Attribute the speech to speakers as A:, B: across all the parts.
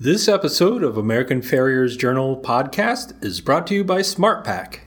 A: This episode of American Farriers Journal podcast is brought to you by SmartPak.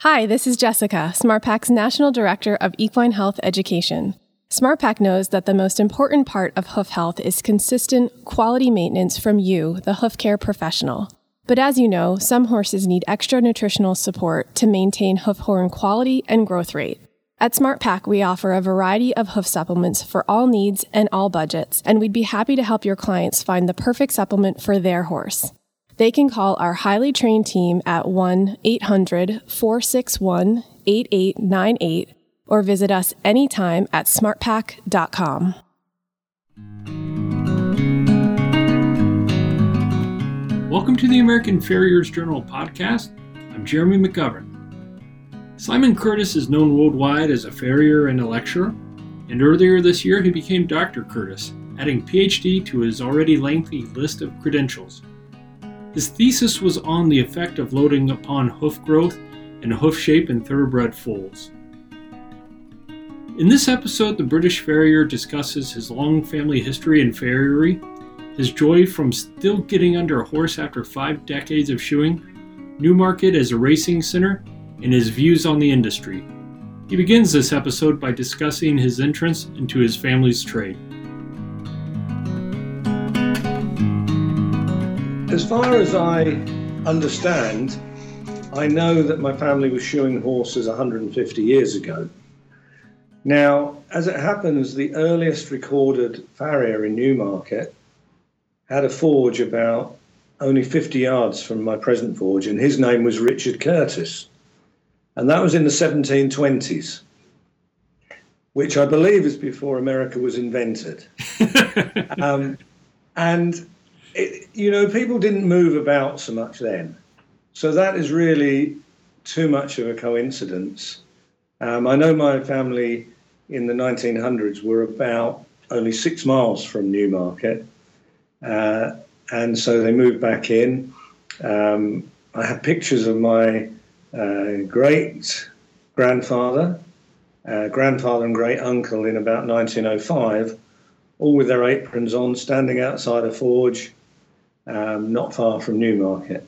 B: Hi, this is Jessica, SmartPak's National Director of Equine Health Education. SmartPak knows that the most important part of hoof health is consistent, quality maintenance from you, the hoof care professional. But as you know, some horses need extra nutritional support to maintain hoof horn quality and growth rate. At SmartPak, we offer a variety of hoof supplements for all needs and all budgets, and we'd be happy to help your clients find the perfect supplement for their horse. They can call our highly trained team at 1 800 461 8898 or visit us anytime at smartpak.com.
A: Welcome to the American Farriers Journal podcast. I'm Jeremy McGovern. Simon Curtis is known worldwide as a farrier and a lecturer, and earlier this year he became Dr. Curtis, adding PhD to his already lengthy list of credentials. His thesis was on the effect of loading upon hoof growth and hoof shape in thoroughbred foals. In this episode, the British farrier discusses his long family history in farriery, his joy from still getting under a horse after five decades of shoeing, Newmarket as a racing center, and his views on the industry. He begins this episode by discussing his entrance into his family's trade.
C: As far as I understand, I know that my family was shoeing horses 150 years ago. Now, as it happens, the earliest recorded farrier in Newmarket had a forge about only 50 yards from my present forge, and his name was Richard Curtis and that was in the 1720s, which I believe is before America was invented. um, and, it, you know, people didn't move about so much then. So that is really too much of a coincidence. Um, I know my family in the 1900s were about only six miles from Newmarket. Uh, and so they moved back in. Um, I have pictures of my great grandfather, uh, grandfather, and great uncle in about 1905, all with their aprons on, standing outside a forge um, not far from Newmarket.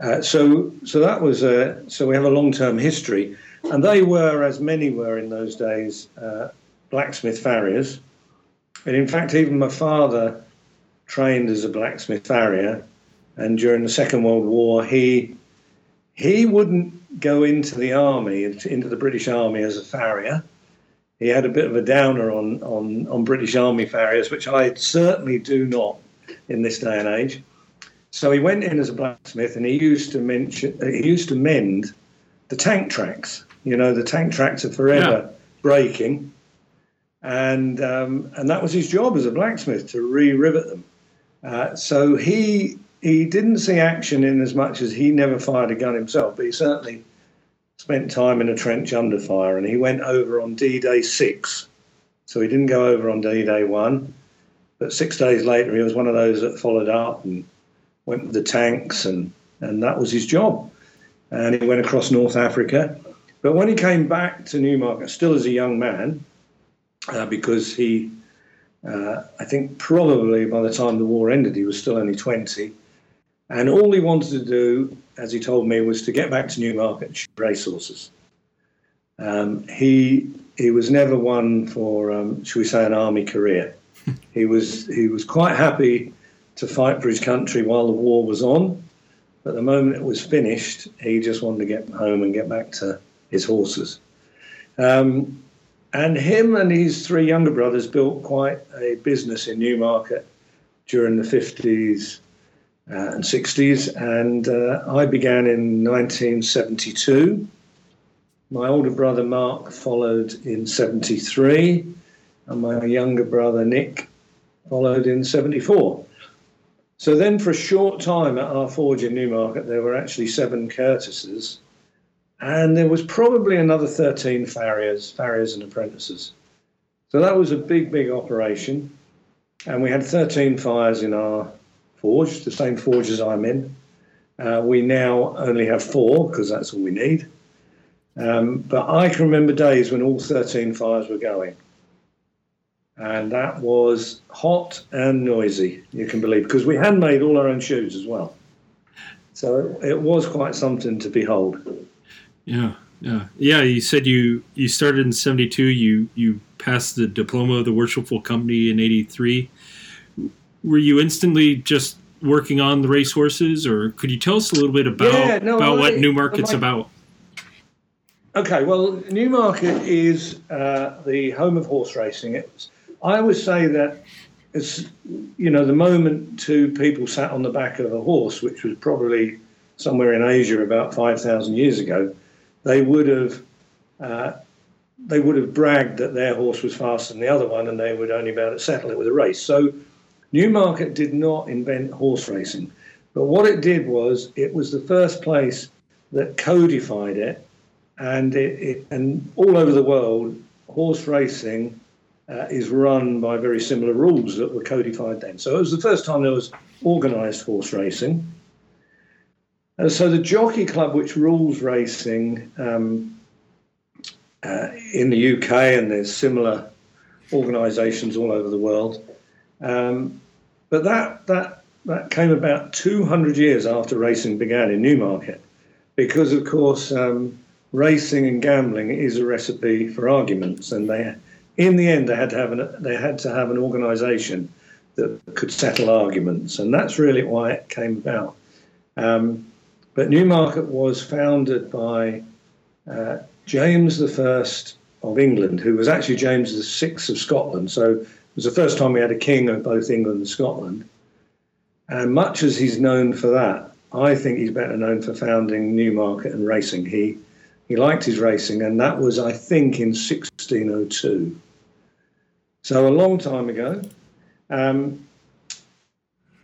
C: Uh, so, so that was a, so we have a long-term history, and they were, as many were in those days, uh, blacksmith farriers. And in fact, even my father trained as a blacksmith farrier, and during the Second World War, he he wouldn't go into the army, into the British Army as a farrier. He had a bit of a downer on, on, on British Army farriers, which I certainly do not in this day and age. So he went in as a blacksmith, and he used to mention he used to mend the tank tracks. You know, the tank tracks are forever yeah. breaking, and um, and that was his job as a blacksmith to re-rivet them. Uh, so he he didn't see action in as much as he never fired a gun himself, but he certainly spent time in a trench under fire and he went over on D Day 6. So he didn't go over on D Day 1, but six days later he was one of those that followed up and went with the tanks, and, and that was his job. And he went across North Africa. But when he came back to Newmarket, still as a young man, uh, because he, uh, I think probably by the time the war ended, he was still only 20 and all he wanted to do, as he told me, was to get back to Newmarket and shoot racehorses. Um, he he was never one for, um, should we say, an army career. he was he was quite happy to fight for his country while the war was on, but the moment it was finished, he just wanted to get home and get back to his horses. Um, and him and his three younger brothers built quite a business in Newmarket during the 50s uh, and 60s. And uh, I began in 1972. My older brother Mark followed in 73, and my younger brother Nick followed in 74. So then, for a short time at our forge in Newmarket, there were actually seven Curtises, and there was probably another 13 farriers, farriers and apprentices. So that was a big, big operation, and we had 13 fires in our forge, the same forge as I'm in. Uh, we now only have four because that's all we need. Um, but I can remember days when all 13 fires were going. and that was hot and noisy. You can believe because we handmade all our own shoes as well, so it, it was quite something to behold.
A: Yeah, yeah, yeah. You said you you started in '72. You you passed the diploma of the Worshipful Company in '83. Were you instantly just working on the racehorses, or could you tell us a little bit about yeah, no, about I, what Newmarket's my, about?
C: Okay, well, Newmarket is uh, the home of horse racing. It's, I always say that it's you know the moment two people sat on the back of a horse, which was probably somewhere in Asia about five thousand years ago, they would have uh, they would have bragged that their horse was faster than the other one, and they would only be able to settle it with a race. So Newmarket did not invent horse racing, but what it did was it was the first place that codified it, and it, it and all over the world, horse racing uh, is run by very similar rules that were codified then. So it was the first time there was organised horse racing. Uh, so the Jockey Club, which rules racing um, uh, in the UK, and there's similar organisations all over the world, um, but that that that came about 200 years after racing began in Newmarket, because of course um, racing and gambling is a recipe for arguments, and they, in the end, they had to have an they had to have an organisation that could settle arguments, and that's really why it came about. Um, but Newmarket was founded by uh, James First of England, who was actually James Sixth of Scotland. So was the first time we had a king of both England and Scotland. And much as he's known for that, I think he's better known for founding Newmarket and racing. He he liked his racing, and that was, I think, in 1602. So a long time ago. Um,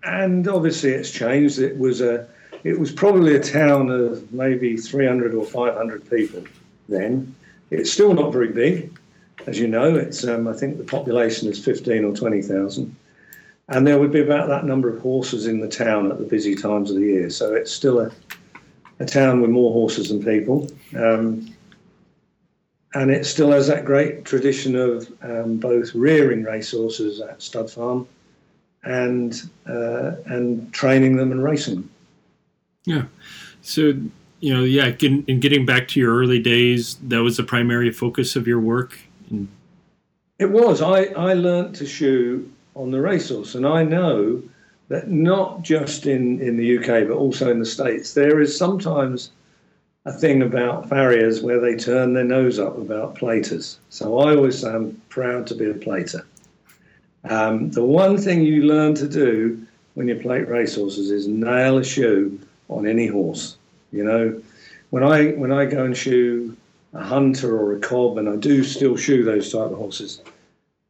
C: and obviously, it's changed. It was a it was probably a town of maybe 300 or 500 people then. It's still not very big, as you know, it's um, I think the population is 15 or 20,000. And there would be about that number of horses in the town at the busy times of the year. So it's still a, a town with more horses than people. Um, and it still has that great tradition of um, both rearing racehorses at stud farm and uh, and training them and racing them.
A: Yeah. So you know, yeah, in getting back to your early days, that was the primary focus of your work
C: it was. I, I learnt to shoe on the racehorse, and I know that not just in, in the UK, but also in the States, there is sometimes a thing about farriers where they turn their nose up about platers. So I always say I'm proud to be a plater. Um, the one thing you learn to do when you plate racehorses is nail a shoe on any horse. You know, when I when I go and shoe a hunter or a cob, and I do still shoe those type of horses.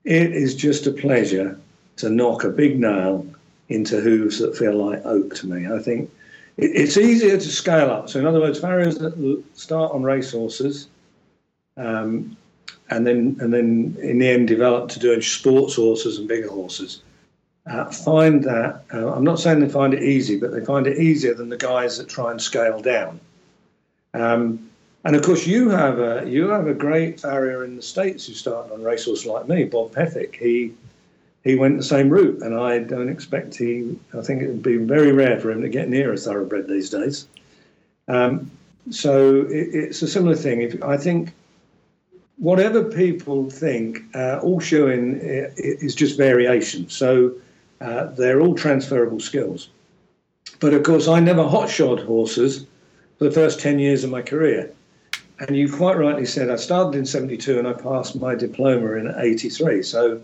C: It is just a pleasure to knock a big nail into hooves that feel like oak to me. I think it's easier to scale up. So, in other words, farriers that start on racehorses, um, and then and then in the end develop to doing sports horses and bigger horses. Uh, find that uh, I'm not saying they find it easy, but they find it easier than the guys that try and scale down. Um, and of course, you have a you have a great farrier in the states who started on racehorse like me, Bob Pethick. He he went the same route, and I don't expect he. I think it would be very rare for him to get near a thoroughbred these days. Um, so it, it's a similar thing. If I think whatever people think, uh, all shoeing is just variation. So uh, they're all transferable skills. But of course, I never hotshod horses for the first 10 years of my career. And you quite rightly said I started in 72 and I passed my diploma in 83. So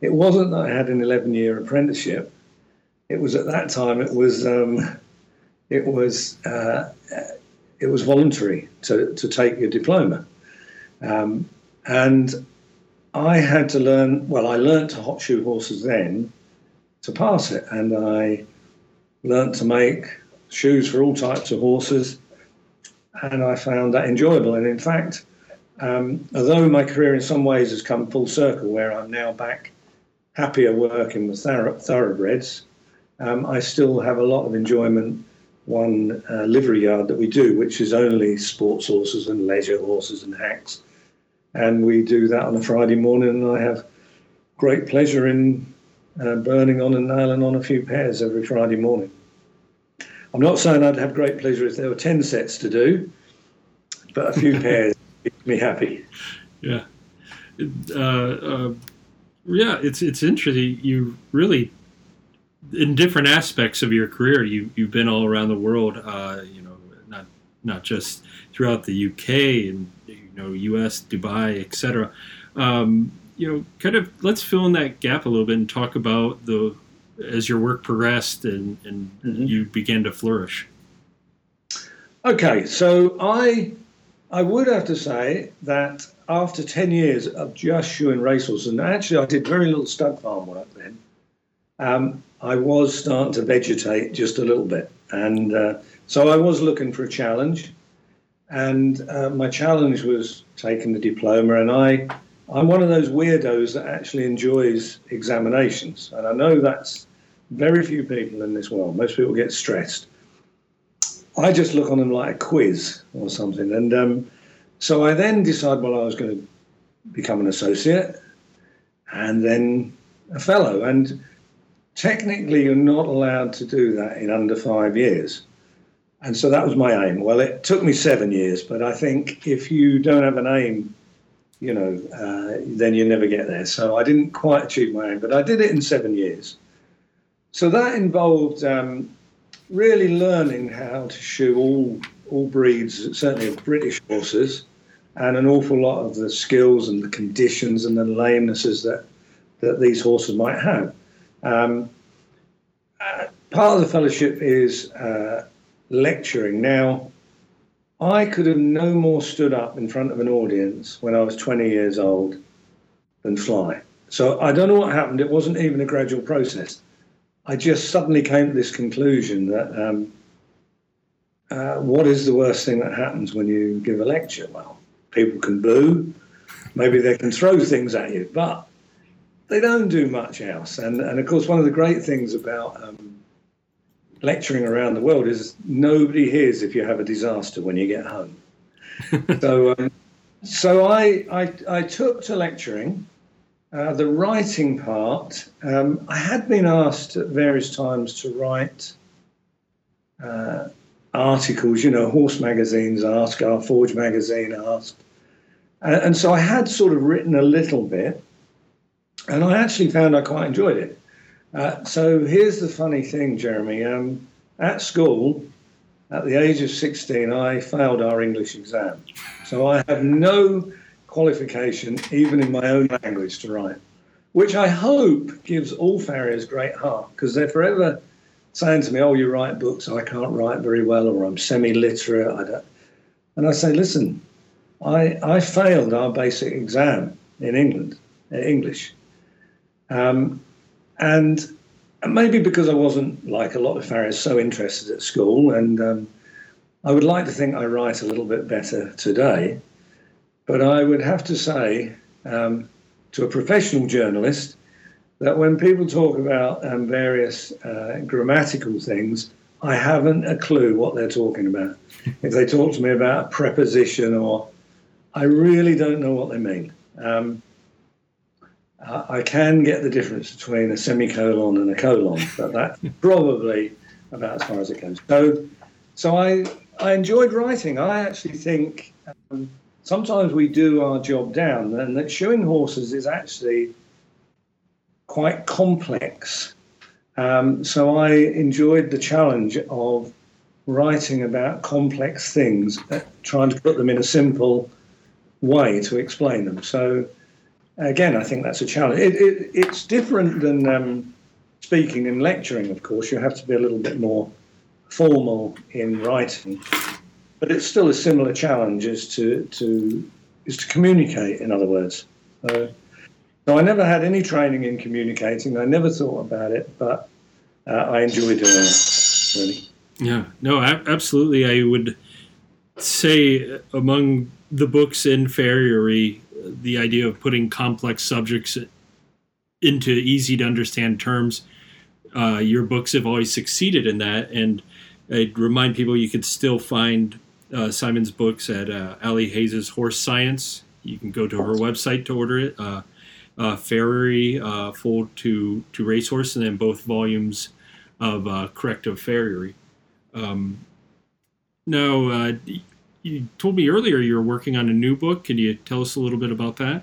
C: it wasn't that I had an 11 year apprenticeship. It was at that time, it was, um, it was, uh, it was voluntary to, to take your diploma. Um, and I had to learn, well, I learned to hot shoe horses then to pass it. And I learned to make shoes for all types of horses and I found that enjoyable. And in fact, um, although my career in some ways has come full circle, where I'm now back happier working with thoroughbreds, um, I still have a lot of enjoyment. One uh, livery yard that we do, which is only sports horses and leisure horses and hacks, and we do that on a Friday morning, and I have great pleasure in uh, burning on and nailing on a few pairs every Friday morning. I'm not saying I'd have great pleasure if there were 10 sets to do, but a few pairs makes me happy.
A: Yeah. Uh, uh, yeah, it's it's interesting. You really, in different aspects of your career, you you've been all around the world. Uh, you know, not not just throughout the UK and you know U.S., Dubai, etc. Um, you know, kind of let's fill in that gap a little bit and talk about the as your work progressed and, and mm-hmm. you began to flourish.
C: Okay, so I I would have to say that after 10 years of just shoeing racehorses, and actually I did very little stud farm work then, um, I was starting to vegetate just a little bit. And uh, so I was looking for a challenge. And uh, my challenge was taking the diploma. And I, I'm one of those weirdos that actually enjoys examinations. And I know that's very few people in this world. Most people get stressed. I just look on them like a quiz or something. And um, so I then decided, well, I was going to become an associate and then a fellow. And technically, you're not allowed to do that in under five years. And so that was my aim. Well, it took me seven years, but I think if you don't have an aim, you know, uh, then you never get there. So I didn't quite achieve my aim, but I did it in seven years. So that involved um, really learning how to shoe all all breeds, certainly of British horses, and an awful lot of the skills and the conditions and the lamenesses that that these horses might have. Um, uh, part of the fellowship is uh, lecturing. Now, I could have no more stood up in front of an audience when I was 20 years old than fly. So I don't know what happened. It wasn't even a gradual process. I just suddenly came to this conclusion that um, uh, what is the worst thing that happens when you give a lecture? Well, people can boo, maybe they can throw things at you, but they don't do much else. And, and of course, one of the great things about um, lecturing around the world is nobody hears if you have a disaster when you get home. so, um, so I, I, I took to lecturing uh, the writing part, um, I had been asked at various times to write uh, articles, you know, horse magazines asked, our Forge magazine asked. And, and, so I had sort of written a little bit, and I actually found I quite enjoyed it. Uh, so here's the funny thing, Jeremy. Um, at school, at the age of 16, I failed our English exam. So I have no qualification, even in my own language, to write, which I hope gives all farriers great heart because they're forever saying to me, "Oh, you write books, I can't write very well, or I'm semi-literate." I don't. And I say, "Listen, I I failed our basic exam in England, uh, English, um, and." Maybe because I wasn't like a lot of farriers so interested at school, and um, I would like to think I write a little bit better today. But I would have to say um, to a professional journalist that when people talk about um, various uh, grammatical things, I haven't a clue what they're talking about. if they talk to me about a preposition or I really don't know what they mean. Um, I can get the difference between a semicolon and a colon, but that's probably about as far as it goes. So, so I I enjoyed writing. I actually think um, sometimes we do our job down, and that shoeing horses is actually quite complex. Um, so I enjoyed the challenge of writing about complex things, uh, trying to put them in a simple way to explain them. So again, I think that's a challenge. It, it, it's different than um, speaking and lecturing, of course. You have to be a little bit more formal in writing but it's still a similar challenge is to to is to communicate. In other words, uh, so I never had any training in communicating. I never thought about it, but uh, I enjoy doing it. Really.
A: Yeah. No. Absolutely. I would say among the books in farriery, the idea of putting complex subjects into easy to understand terms. Uh, your books have always succeeded in that, and I'd remind people you could still find uh, Simon's books at uh, Ali Hayes's Horse Science. You can go to her website to order it. Uh, uh, Farriery uh, Foal to to Racehorse, and then both volumes of uh, Corrective Farriery. Um, now, uh, you told me earlier you were working on a new book. Can you tell us a little bit about that?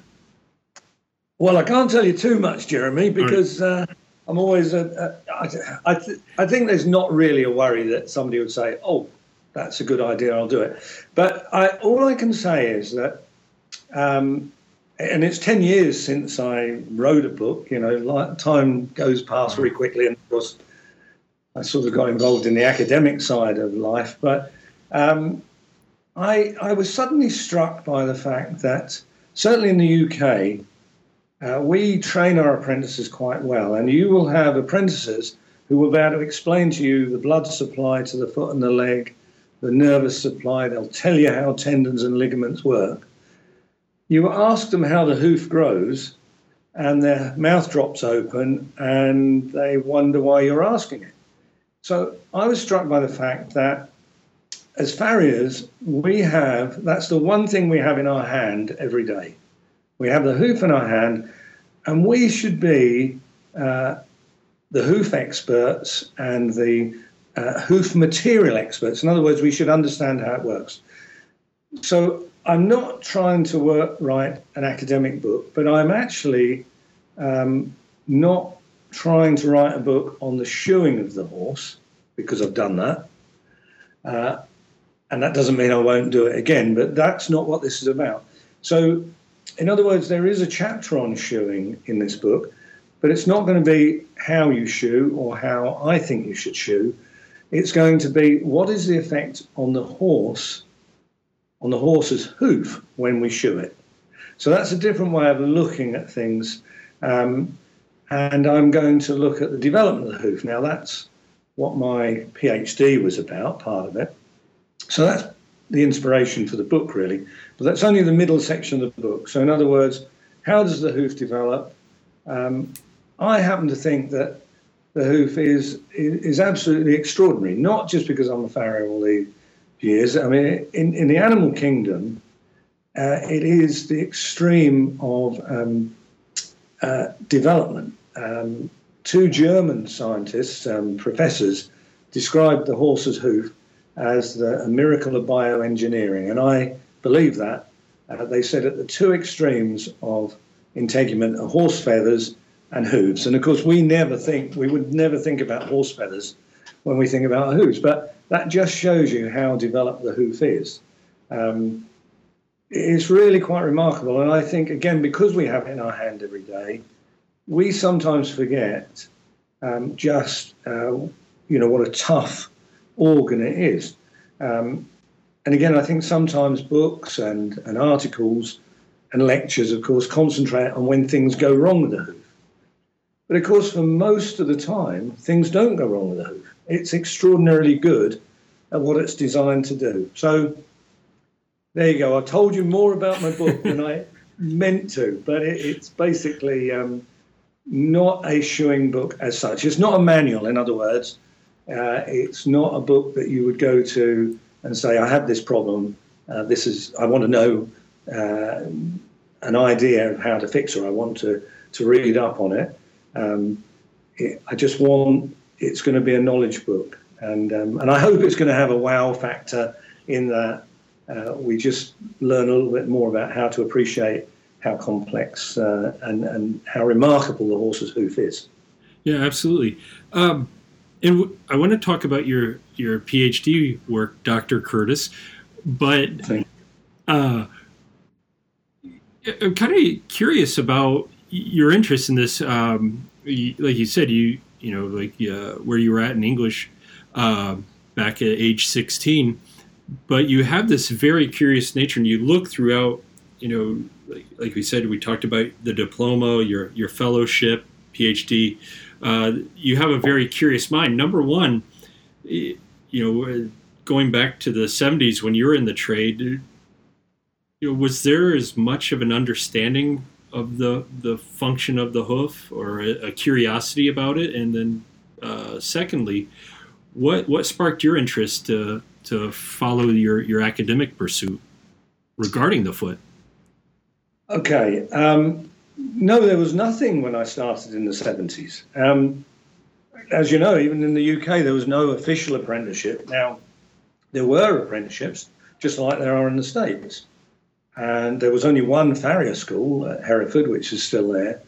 C: Well, I can't tell you too much, Jeremy, because uh, I'm always. Uh, uh, I, th- I think there's not really a worry that somebody would say, "Oh, that's a good idea. I'll do it." But I, all I can say is that, um, and it's ten years since I wrote a book. You know, like, time goes past very quickly, and of course, I sort of got involved in the academic side of life. But um, I, I was suddenly struck by the fact that certainly in the UK, uh, we train our apprentices quite well, and you will have apprentices who will be able to explain to you the blood supply to the foot and the leg, the nervous supply. They'll tell you how tendons and ligaments work. You ask them how the hoof grows, and their mouth drops open, and they wonder why you're asking it. So I was struck by the fact that as farriers, we have that's the one thing we have in our hand every day. We have the hoof in our hand, and we should be uh, the hoof experts and the uh, hoof material experts. In other words, we should understand how it works. So I'm not trying to work, write an academic book, but I'm actually um, not trying to write a book on the shoeing of the horse because I've done that. Uh, and that doesn't mean I won't do it again, but that's not what this is about. So, in other words, there is a chapter on shoeing in this book, but it's not going to be how you shoe or how I think you should shoe. It's going to be what is the effect on the horse, on the horse's hoof when we shoe it. So that's a different way of looking at things. Um, and I'm going to look at the development of the hoof. Now, that's what my PhD was about, part of it. So that's the inspiration for the book, really. But that's only the middle section of the book. So, in other words, how does the hoof develop? Um, I happen to think that the hoof is is absolutely extraordinary, not just because I'm a farrier all these years. I mean, in, in the animal kingdom, uh, it is the extreme of um, uh, development. Um, two German scientists, um, professors, described the horse's hoof as the, a miracle of bioengineering. And I believe that. Uh, they said at the two extremes of integument are horse feathers and hooves. And of course, we never think, we would never think about horse feathers when we think about hooves. But that just shows you how developed the hoof is. Um, it's really quite remarkable. And I think, again, because we have it in our hand every day, we sometimes forget um, just, uh, you know, what a tough organ it is. Um, and again, I think sometimes books and, and articles and lectures, of course, concentrate on when things go wrong with the hoof. But of course, for most of the time, things don't go wrong with the hoof. It's extraordinarily good at what it's designed to do. So there you go. I told you more about my book than I meant to, but it, it's basically um, not a shoeing book as such. It's not a manual, in other words. Uh, it's not a book that you would go to and say, "I have this problem. Uh, this is I want to know uh, an idea of how to fix it. I want to to read up on it. Um, it I just want it's going to be a knowledge book, and um, and I hope it's going to have a wow factor in that uh, we just learn a little bit more about how to appreciate how complex uh, and and how remarkable the horse's hoof is.
A: Yeah, absolutely. Um, and I want to talk about your your PhD work, Dr. Curtis, but uh, I'm kind of curious about your interest in this. Um, like you said, you you know, like uh, where you were at in English uh, back at age 16, but you have this very curious nature, and you look throughout. You know, like, like we said, we talked about the diploma, your your fellowship, PhD uh, you have a very curious mind. Number one, you know, going back to the 70s when you were in the trade, you know, was there as much of an understanding of the the function of the hoof or a, a curiosity about it? And then, uh, secondly, what what sparked your interest to to follow your your academic pursuit regarding the foot?
C: Okay. Um, no, there was nothing when I started in the 70s. Um, as you know, even in the UK, there was no official apprenticeship. Now, there were apprenticeships, just like there are in the States. And there was only one farrier school at Hereford, which is still there.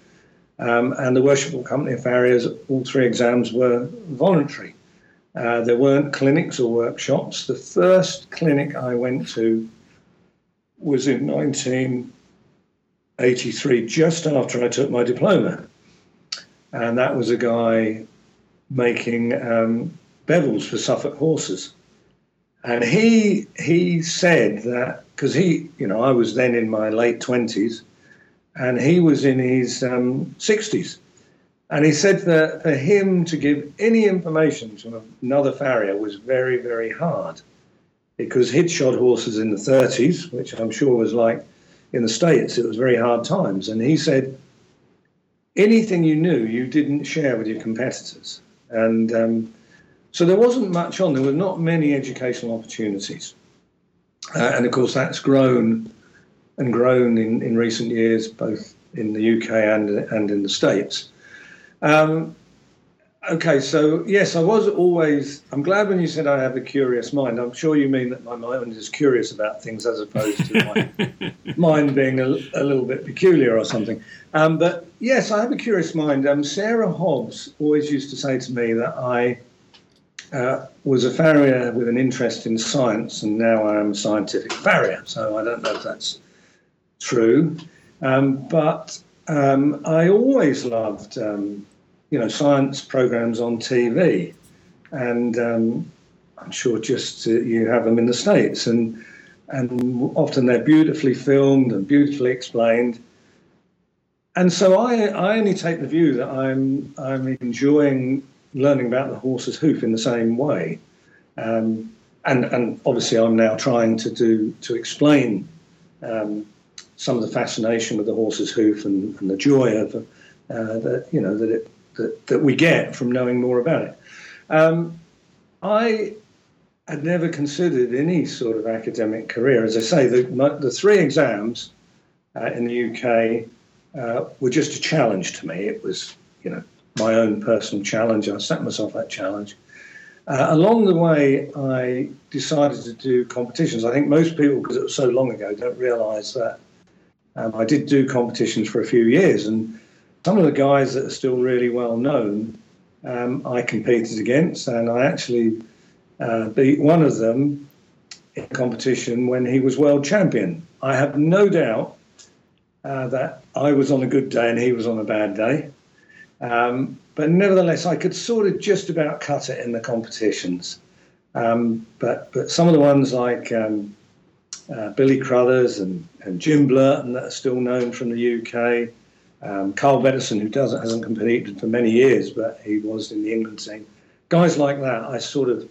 C: Um, and the Worshipful Company of Farriers, all three exams were voluntary. Uh, there weren't clinics or workshops. The first clinic I went to was in 1983, just after I took my diploma. And that was a guy making um, bevels for Suffolk horses. And he he said that because he, you know, I was then in my late 20s and he was in his um, 60s. And he said that for him to give any information to another farrier was very, very hard because he'd shod horses in the 30s, which I'm sure was like in the States, it was very hard times. And he said, anything you knew, you didn't share with your competitors. And um, so there wasn't much on, there were not many educational opportunities. Uh, and of course, that's grown and grown in, in recent years, both in the UK and, and in the States. Um, okay, so yes, I was always. I'm glad when you said I have a curious mind. I'm sure you mean that my mind is curious about things as opposed to my mind being a, a, little bit peculiar or something. Um, but yes, I have a curious mind. Um, Sarah Hobbs always used to say to me that I uh, was a farrier with an interest in science, and now I am a scientific farrier. So I don't know if that's true, um, but um, I always loved um, you know, science programs on TV, and um, I'm sure just uh, you have them in the states, and and often they're beautifully filmed and beautifully explained. And so I, I only take the view that I'm I'm enjoying learning about the horse's hoof in the same way, um, and and obviously I'm now trying to do to explain um, some of the fascination with the horse's hoof and, and the joy of uh, that you know that it that, that we get from knowing more about it. Um, I had never considered any sort of academic career. As I say, the, the three exams uh, in the UK uh, were just a challenge to me. It was, you know, my own personal challenge. I set myself that challenge. Uh, along the way, I decided to do competitions. I think most people, because it was so long ago, don't realise that um, I did do competitions for a few years, and some of the guys that are still really well known, um, I competed against, and I actually uh, beat one of them in competition when he was world champion. I have no doubt uh, that I was on a good day and he was on a bad day. Um, but nevertheless, I could sort of just about cut it in the competitions. Um, but but some of the ones like um, uh, Billy Crothers and, and Jim Blurton that are still known from the UK, um, Carl Bettison, who doesn't hasn't competed for many years, but he was in the England team. Guys like that, I sort of,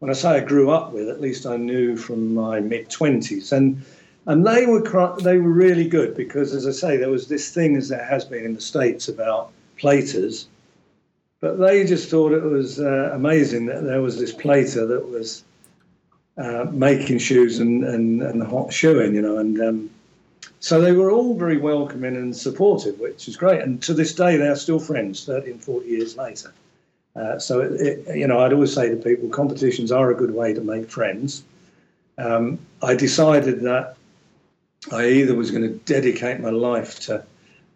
C: when I say I grew up with, at least I knew from my mid twenties, and and they were they were really good because, as I say, there was this thing as there has been in the states about platers, but they just thought it was uh, amazing that there was this plater that was uh, making shoes and, and and hot shoeing, you know, and um, so they were all very welcoming and supportive, which is great. And to this day, they're still friends, 30 and 40 years later. Uh, so, it, it, you know, I'd always say to people, competitions are a good way to make friends. Um, I decided that I either was going to dedicate my life to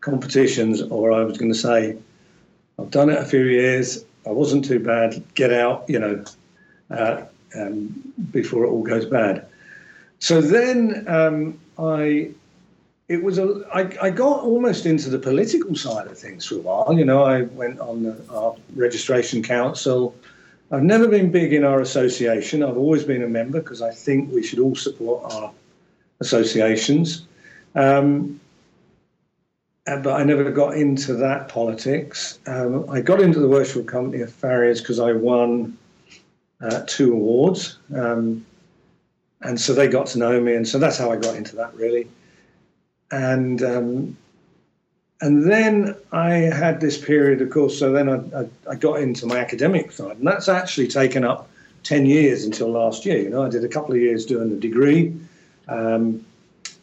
C: competitions or I was going to say, I've done it a few years, I wasn't too bad, get out, you know, uh, um, before it all goes bad. So then um, I it was a I, I got almost into the political side of things for a while. You know, I went on the, our registration council. I've never been big in our association. I've always been a member because I think we should all support our associations. Um, but I never got into that politics. Um, I got into the Worshipful Company of Farriers because I won uh, two awards. Um, and so they got to know me. And so that's how I got into that, really and um, and then I had this period, of course. So then I, I, I, got into my academic side, and that's actually taken up ten years until last year. You know, I did a couple of years doing the degree, um,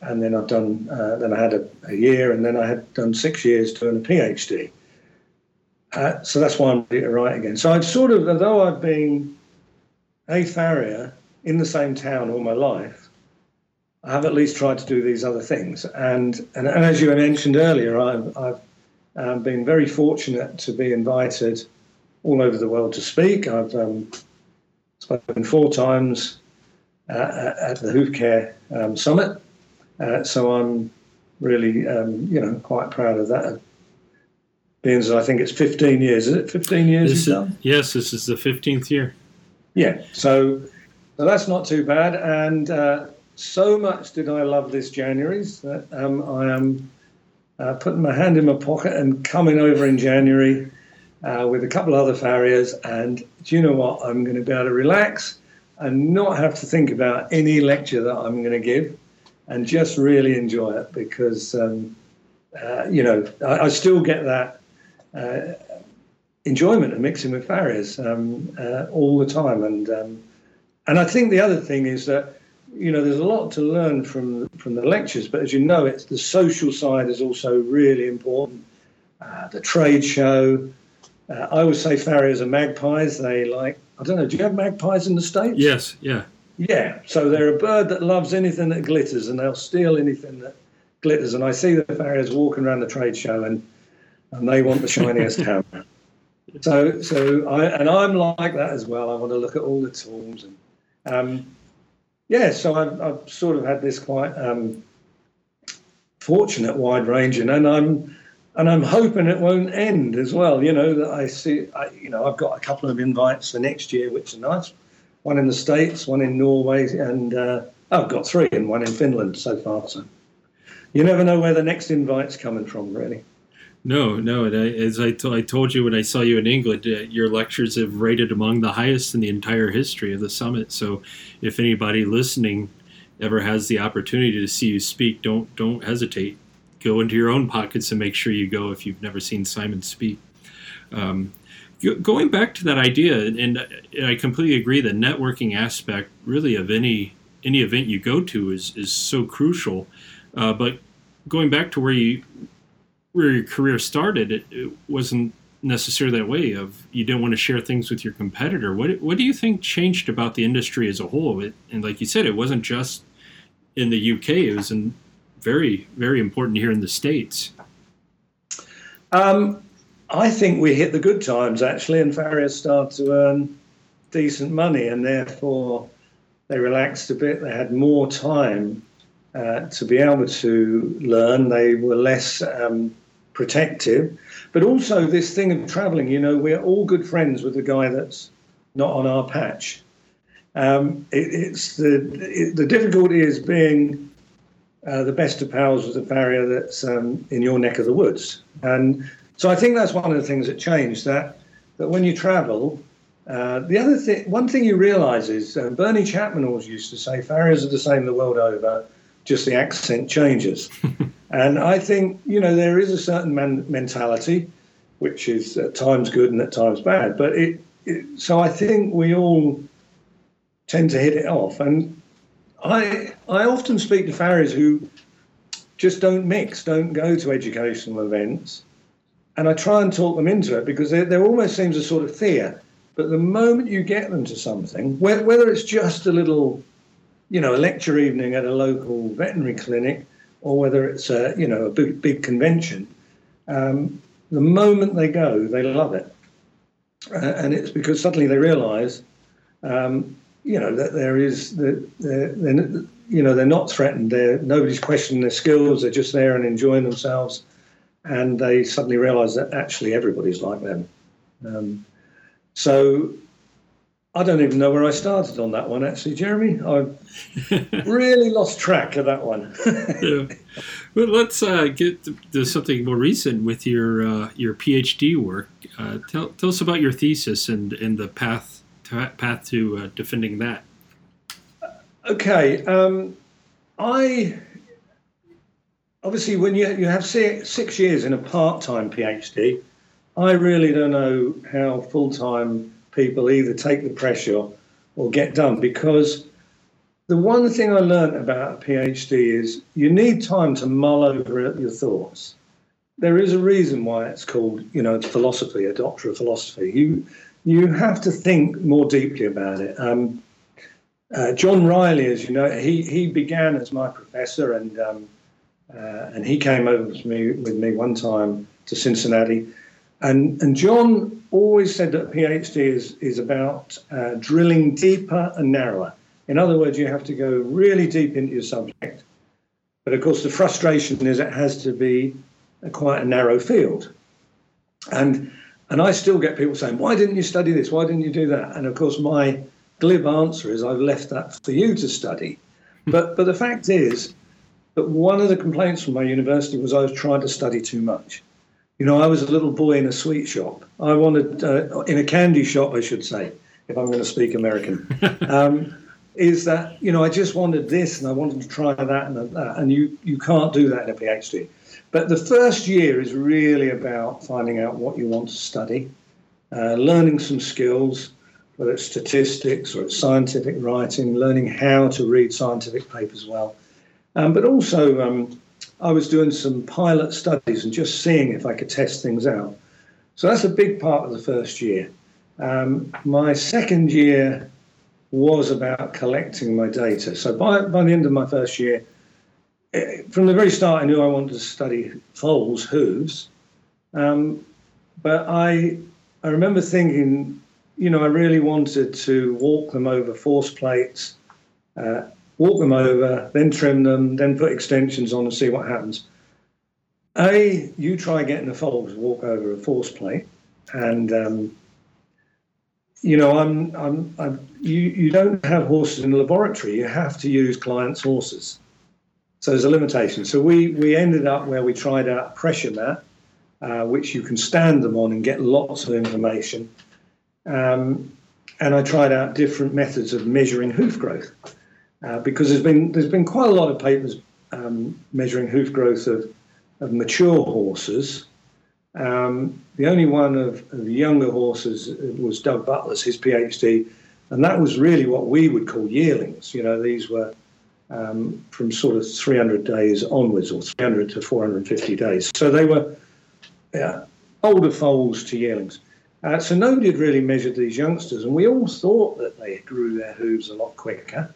C: and then I've done uh, then I had a, a, year, and then I had done six years doing a PhD. Uh, so that's why I'm ready to write again. So I've sort of, although I've been a farrier in the same town all my life, I have at least tried to do these other things. And and, and as you mentioned earlier, I've, I've um, been very fortunate to be invited all over the world to speak. I've um, spoken four times uh, at the Hoof Care um, Summit, uh, so I'm really, um, you know, quite proud of that. Being as I think it's 15 years, is it 15 years?
A: This is, yes, this is the 15th year.
C: Yeah, so, so that's not too bad. And uh, so much did I love this January that um, I am uh, putting my hand in my pocket and coming over in January uh, with a couple of other farriers. And do you know what? I'm going to be able to relax and not have to think about any lecture that I'm going to give and just really enjoy it because, um, uh, you know, I, I, still get that uh, enjoyment of mixing with farriers um, uh, all the time. And, um, and I think the other thing is that you know, there's a lot to learn from from the lectures, but as you know, it's the social side is also really important. Uh, the trade show. Uh, I always say farriers are magpies. They like I don't know. Do you have magpies in the states?
A: Yes. Yeah.
C: Yeah. So they're a bird that loves anything that glitters, and they'll steal anything that glitters. And I see the farriers walking around the trade show, and and they want the shiniest hammer. So so I and I'm like that as well. I want to look at all the tools and. Um, yeah, so I've, I've sort of had this quite um, fortunate wide ranging, and I'm and I'm hoping it won't end as well. You know that I see, I, you know, I've got a couple of invites for next year, which are nice. One in the states, one in Norway, and uh, I've got three, and one in Finland so far. So you never know where the next invite's coming from, really.
A: No, no. And as I, t- I told you when I saw you in England, uh, your lectures have rated among the highest in the entire history of the summit. So, if anybody listening ever has the opportunity to see you speak, don't don't hesitate. Go into your own pockets and make sure you go if you've never seen Simon speak. Um, going back to that idea, and I completely agree. The networking aspect, really, of any any event you go to is is so crucial. Uh, but going back to where you where your career started, it, it, wasn't necessarily that way. Of you didn't want to share things with your competitor. What what do you think changed about the industry as a whole? It, and like you said, it wasn't just in the UK. It was in very very important here in the states.
C: Um, I think we hit the good times actually, and farriers started to earn decent money, and therefore they relaxed a bit. They had more time uh, to be able to learn. They were less um, protective. But also this thing of traveling, you know, we're all good friends with the guy that's not on our patch. Um, it, it's the it, the difficulty is being uh, the best of pals with a farrier that's um, in your neck of the woods, and so I think that's one of the things that changed. That that when you travel, uh, the other thing, one thing you realise is uh, Burney Chapman always used to say farriers are the same the world over, just the accent changes. And I think, you know, there is a certain man- mentality, which is at times good and at times bad. But it, it, so I think we all tend to hit it off. And I, I often speak to farriers who just don't mix, don't go to educational events. And I try and talk them into it because there, almost seems a sort of fear. But the moment you get them to something, whether it's just a little, you know, a lecture evening at a local veterinary clinic, or whether it's a you know a big big convention, um, the moment they go, they love it, uh, and it's because suddenly they realise, um, you know, that there is that they're, they're, you know they're not threatened. They're nobody's questioning their skills. They're just there and enjoying themselves, and they suddenly realise that actually everybody's like them. Um, so I don't even know where I started on that one, actually, Jeremy. I really lost track of that one.
A: yeah. Well, let's uh, get to, something more recent with your uh, your PhD work. Uh, tell, tell us about your thesis and, and the path to, path to uh, defending that.
C: Okay, um, I obviously when you you have six, years in a part time PhD, I really don't know how full time people either take the pressure or get done because the one thing I learned about a PhD is you need time to mull over your thoughts. There is a reason why it's called, you know, philosophy, a doctor of philosophy. You you have to think more deeply about it. Um, uh, John Riley, as you know, he he began as my professor, and um, uh, and he came over with me with me one time to Cincinnati, and and John always said that PhD is is about uh, drilling deeper and narrower. In other words, you have to go really deep into your subject. But of course, the frustration is it has to be a quite a narrow field. And and I still get people saying, "Why didn't you study this? Why didn't you do that?" And of course, my glib answer is, "I've left that for you to study." But but the fact is that one of the complaints from my university was I was trying to study too much. You know, I was a little boy in a sweet shop. I wanted uh, in a candy shop, I should say, if I'm going to speak American. Um, is that you know I just wanted this and I wanted to try that and that, and you you can't do that in a PhD. But the first year is really about finding out what you want to study, uh, learning some skills, whether it's statistics or it's scientific writing, learning how to read scientific papers well. Um, but also, um, I was doing some pilot studies and just seeing if I could test things out. So that's a big part of the first year. Um, my second year was about collecting my data. So by, by the end of my first year, eh, from the very start, I knew I wanted to study foals, hooves. Um, but I, I remember thinking, you know, I really wanted to walk them over force plates, uh, walk them over, then trim them, then put extensions on and see what happens. A, you try getting a foal to walk over a force plate, and um, you know, I'm, I'm, I'm, you, you don't have horses in the laboratory. You have to use clients' horses. So there's a limitation. So we, we ended up where we tried out pressure mat, uh, which you can stand them on and get lots of information. Um, and I tried out different methods of measuring hoof growth uh, because there's been there's been quite a lot of papers um, measuring hoof growth of, of mature horses um, the only one of, of, younger horses was Doug Butler's, his PhD, and that was really what we would call yearlings. You know, these were um, from sort of 300 days onwards, or 300 to 450 days. So they were yeah, older foals to yearlings. Uh, so nobody had really measured these youngsters, and we all thought that they grew their hooves a lot quicker.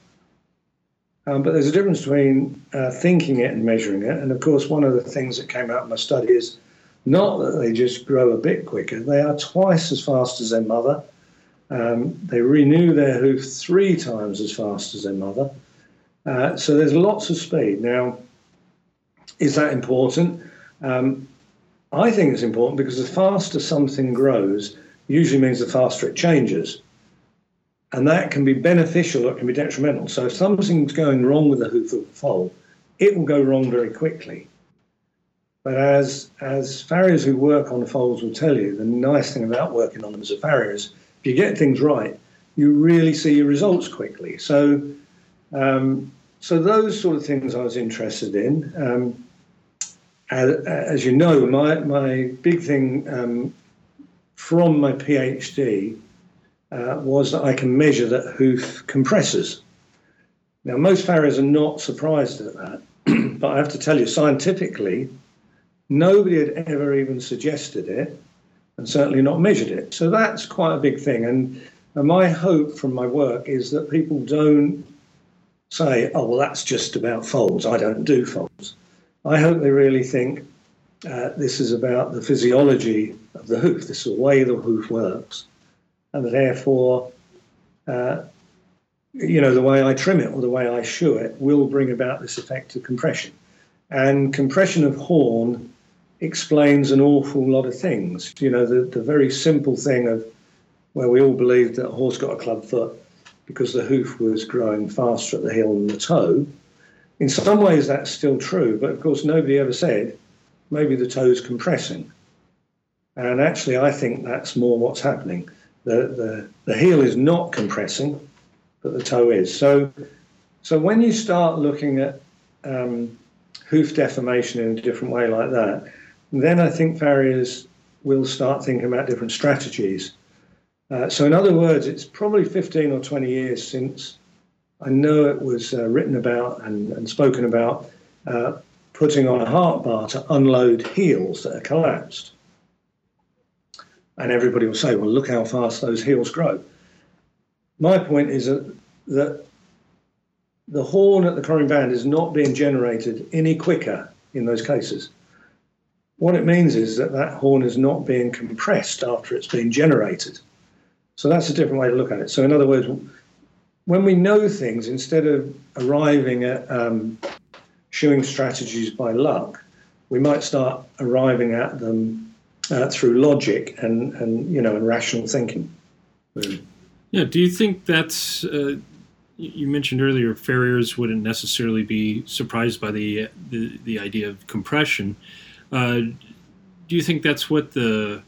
C: Um, but there's a difference between uh, thinking it and measuring it. And of course, one of the things that came out of my study is not that they just grow a bit quicker, they are twice as fast as their mother. Um, they renew their hoof three times as fast as their mother. Uh, so there's lots of speed. Now, is that important? Um, I think it's important because the faster something grows, usually means the faster it changes. And that can be beneficial or it can be detrimental. So if something's going wrong with the hoof of a foal, it will go wrong very quickly. But as as farriers who work on foals will tell you, the nice thing about working on them as a farrier is if you get things right, you really see your results quickly. So, um, so those sort of things I was interested in. Um, as, as, you know, my my big thing um, from my PhD uh, was that I can measure that hoof compresses. Now, most farriers are not surprised at that, but I have to tell you, scientifically, Nobody had ever even suggested it and certainly not measured it. So that's quite a big thing. And, and my hope from my work is that people don't say, oh, well, that's just about foals. I don't do foals. I hope they really think uh, this is about the physiology of the hoof, this is the way the hoof works, and therefore, uh, you know, the way I trim it or the way I shoe it will bring about this effect of compression. And compression of horn explains an awful lot of things. You know, the, the very simple thing of where we all believed that a horse got a club foot because the hoof was growing faster at the heel than the toe. In some ways, that's still true, but of course, nobody ever said maybe the toe's compressing. And actually, I think that's more what's happening. The, the, the heel is not compressing, but the toe is. So, so when you start looking at um, hoof deformation in a different way like that, then I think farriers will start thinking about different strategies. Uh, so, in other words, it's probably 15 or 20 years since I know it was uh, written about and, and spoken about uh, putting on a heart bar to unload heels that are collapsed. And everybody will say, well, look how fast those heels grow. My point is that, the horn at the coring band is not being generated any quicker in those cases. What it means is that that horn is not being compressed after it's been generated. So that's a different way to look at it. So, in other words, when we know things, instead of arriving at um, shoeing strategies by luck, we might start arriving at them uh, through logic and, and you know and rational thinking.
A: Yeah. Do you think that's uh, you mentioned earlier farriers wouldn't necessarily be surprised by the the, the idea of compression. Uh, do you think that's what the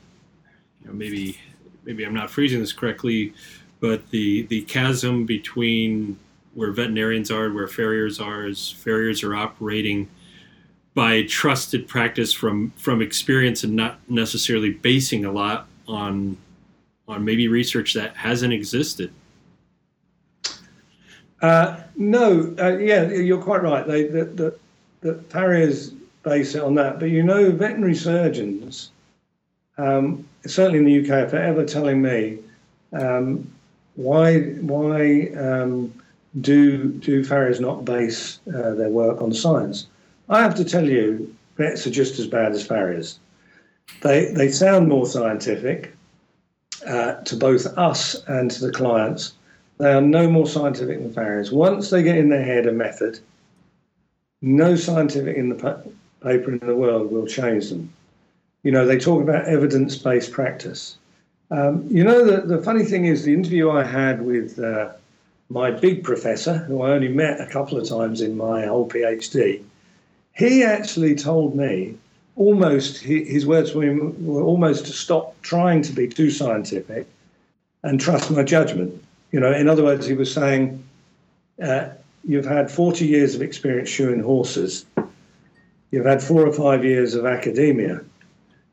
A: you know, maybe maybe I'm not phrasing this correctly, but the the chasm between where veterinarians are and where farriers are is farriers are operating by trusted practice from from experience and not necessarily basing a lot on on maybe research that hasn't existed.
C: Uh, no, uh, yeah, you're quite right. They, the, the, the farriers base it on that. But you know, veterinary surgeons, um, certainly in the UK, are forever telling me um, why why um, do do farriers not base uh, their work on science? I have to tell you, vets are just as bad as farriers. They they sound more scientific uh, to both us and to the clients they are no more scientific than farriers. Once they get in their head a method, no scientific in the pa- paper in the world will change them. You know, they talk about evidence based practice. Um, you know, the, the funny thing is, the interview I had with uh, my big professor, who I only met a couple of times in my whole PhD, he actually told me almost, his words were, were almost to stop trying to be too scientific and trust my judgment. You know, in other words, he was saying, uh, you've had 40 years of experience shoeing horses. You've had four or five years of academia.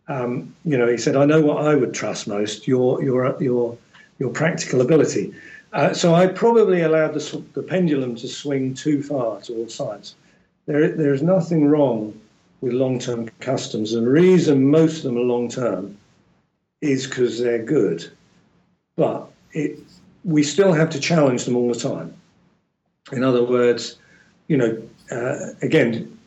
C: Um, you know, he said, I know what I would trust most, your, your, your, your practical ability. Uh, so I probably allowed the, the, pendulum to swing too far to all sides. There, there's nothing wrong with long-term customs. And the reason most of them are long-term is because they're good. But it, we still have to challenge them all the time. In other words, you know, uh, again,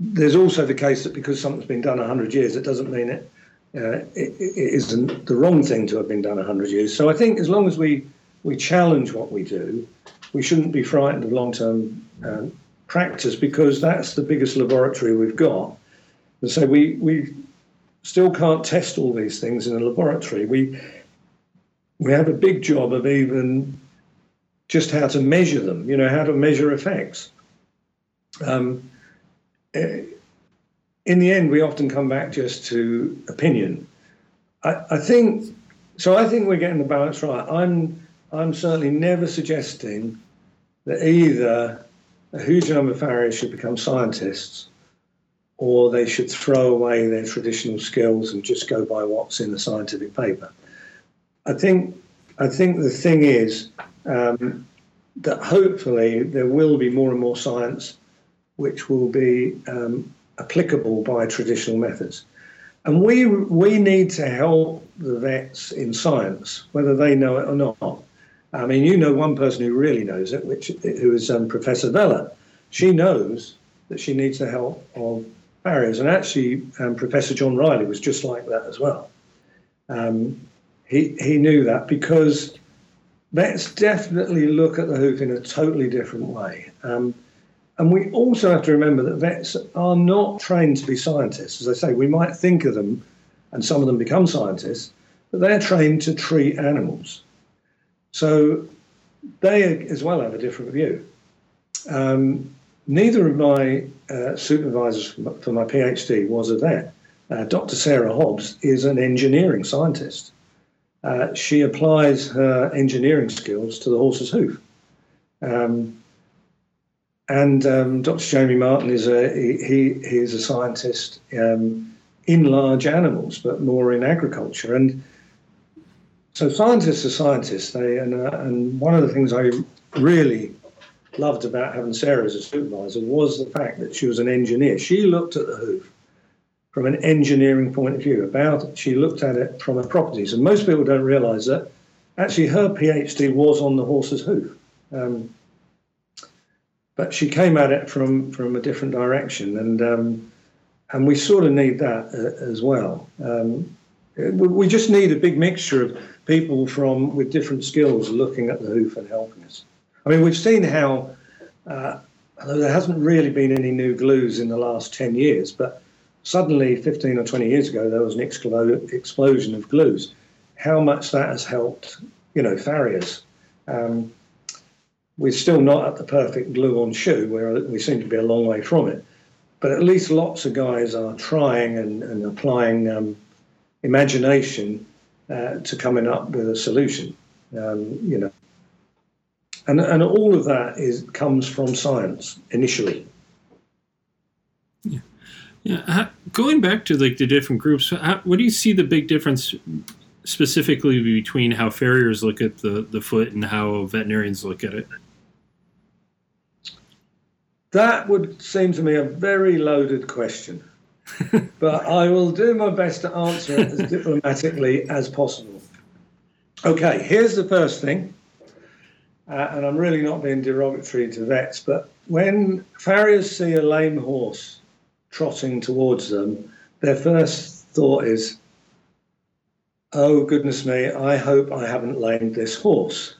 C: there's also the case that because something's been done 100 years, it doesn't mean it, uh, it, it isn't the wrong thing to have been done 100 years. So I think as long as we, we challenge what we do, we shouldn't be frightened of long term um, practice because that's the biggest laboratory we've got. And so we, we still can't test all these things in a laboratory. We, we have a big job of even just how to measure them, you know, how to measure effects. Um, eh, in the end, we often come back just to opinion. I, I, think so. I think we're getting the balance right. I'm I'm certainly never suggesting that either a huge number of farriers should become scientists or they should throw away their traditional skills and just go by what's in the scientific paper. I think I think the thing is um, that hopefully there will be more and more science which will be um, applicable by traditional methods. And we we need to help the vets in science, whether they know it or not. I mean, you know one person who really knows it, which who is um, Professor Weller. She knows that she needs the help of farriers, and actually, um, Professor John Riley was just like that as well. Um, he, he knew that because vets definitely look at the hoof in a totally different way. Um, and we also have to remember that vets are not trained to be scientists. As I say, we might think of them, and some of them become scientists, but they're trained to treat animals. So they as well have a different view. Um, neither of my uh, supervisors for my PhD was a vet. Uh, Dr. Sarah Hobbs is an engineering scientist uh, she applies her engineering skills to the horse's hoof. Um, and um, Dr. Jamie Martin is a he, he is a scientist um, in large animals, but more in agriculture. And so scientists are scientists. They and uh, and one of the things I really loved about having Sarah as a supervisor was the fact that she was an engineer. She looked at the hoof from an engineering point of view. About she looked at it from a properties, and most people don't realise that actually her PhD was on the horse's hoof. Um, but she came at it from from a different direction, and um, and we sort of need that uh, as well. Um, we just need a big mixture of people from with different skills looking at the hoof and helping us. I mean, we've seen how, uh, there hasn't really been any new glues in the last 10 years, but suddenly 15 or 20 years ago, there was an explo- explosion of glues. How much that has helped, you know, farriers. Um, we're still not at the perfect glue on shoe, where we seem to be a long way from it. But at least lots of guys are trying and, and applying um, imagination uh, to coming up with a solution. Um, you know, and and all of that is comes from science initially.
A: Yeah, yeah. going back to like the different groups, how, what do you see the big difference specifically between how farriers look at the the foot and how veterinarians look at it?
C: That would seem to me a very loaded question, but I will do my best to answer it as diplomatically as possible. Okay, here's the first thing, uh, and I'm really not being derogatory to vets, but when farriers see a lame horse trotting towards them, their first thought is, oh goodness me, I hope I haven't lamed this horse.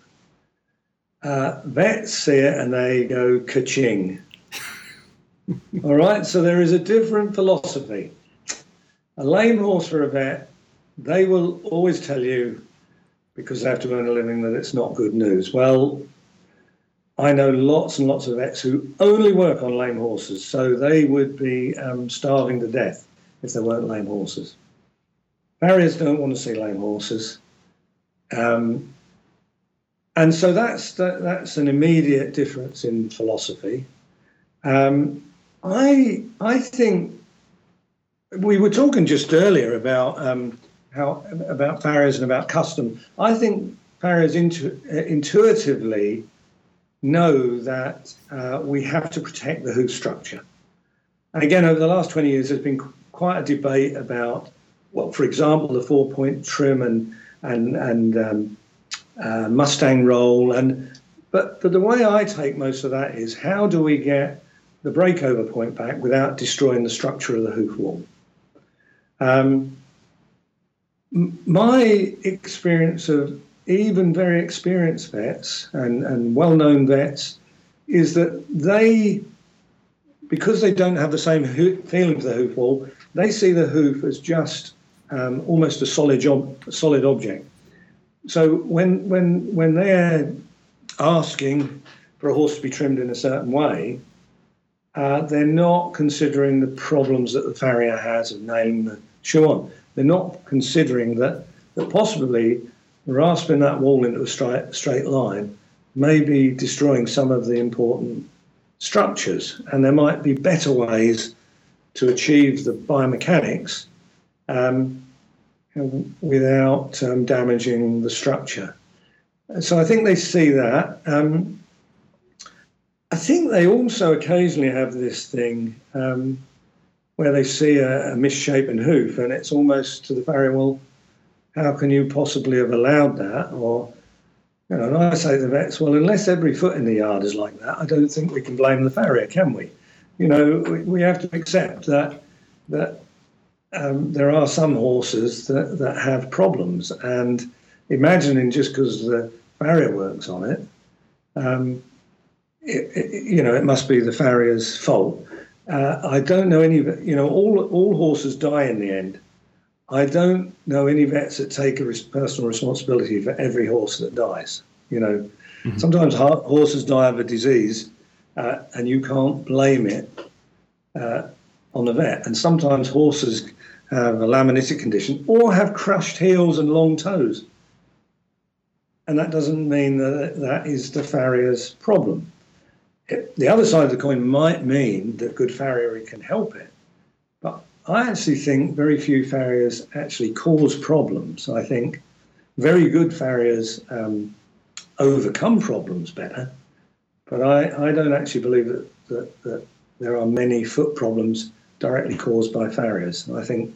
C: Uh, vets see it and they go ka-ching. All right, so there is a different philosophy. A lame horse for a vet, they will always tell you, because they have to earn a living, that it's not good news. Well, I know lots and lots of vets who only work on lame horses, so they would be um, starving to death if there weren't lame horses. Farriers don't want to see lame horses. Um, and so that's that, that's an immediate difference in philosophy. Um, I I think we were talking just earlier about um, how about farriers and about custom. I think farriers intu- intuitively know that uh, we have to protect the hoof structure. And again, over the last 20 years, there's been quite a debate about, well, for example, the four-point trim and and and um, uh, Mustang roll. And but but the way I take most of that is how do we get the breakover point back without destroying the structure of the hoof wall. Um, my experience of even very experienced vets and, and well known vets is that they, because they don't have the same feeling for the hoof wall, they see the hoof as just um, almost a solid, solid object. So when, when, when they're asking for a horse to be trimmed in a certain way, uh, they're not considering the problems that the farrier has of nailing the shoe on. They're not considering that, that possibly rasping that wall into a straight, straight line may be destroying some of the important structures. And there might be better ways to achieve the biomechanics um, without um, damaging the structure. So I think they see that. Um, I think they also occasionally have this thing um, where they see a, a, misshapen hoof, and it's almost to the farrier, well, how can you possibly have allowed that? Or, you know, and I say to the vets, well, unless every foot in the yard is like that, I don't think we can blame the farrier, can we? You know, we, we have to accept that that um, there are some horses that, that have problems, and imagining just because the farrier works on it. Um, it, it, you know, it must be the farrier's fault. Uh, I don't know any, you know, all all horses die in the end. I don't know any vets that take a res- personal responsibility for every horse that dies. You know, mm-hmm. sometimes ha- horses die of a disease, uh, and you can't blame it uh, on the vet. And sometimes horses have a laminitic condition or have crushed heels and long toes, and that doesn't mean that that is the farrier's problem the other side of the coin might mean that good farriery can help it. But I actually think very few farriers actually cause problems. I think very good farriers um, overcome problems better. But I, I don't actually believe that, that, that there are many foot problems directly caused by farriers. I think,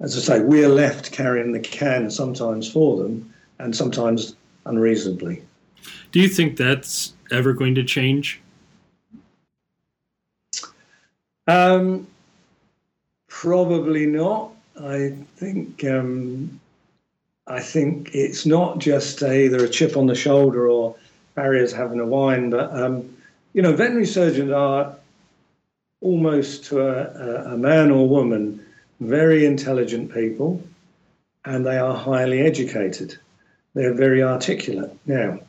C: as I say, we're left carrying the can sometimes for them and sometimes unreasonably.
A: Do you think that's ever going to change?
C: Um, probably not. I think um, I think it's not just either a chip on the shoulder or farriers having a whine, but um, you know, veterinary surgeons are almost to a, a, man or woman very intelligent people, and they are highly educated. They're very articulate. Now,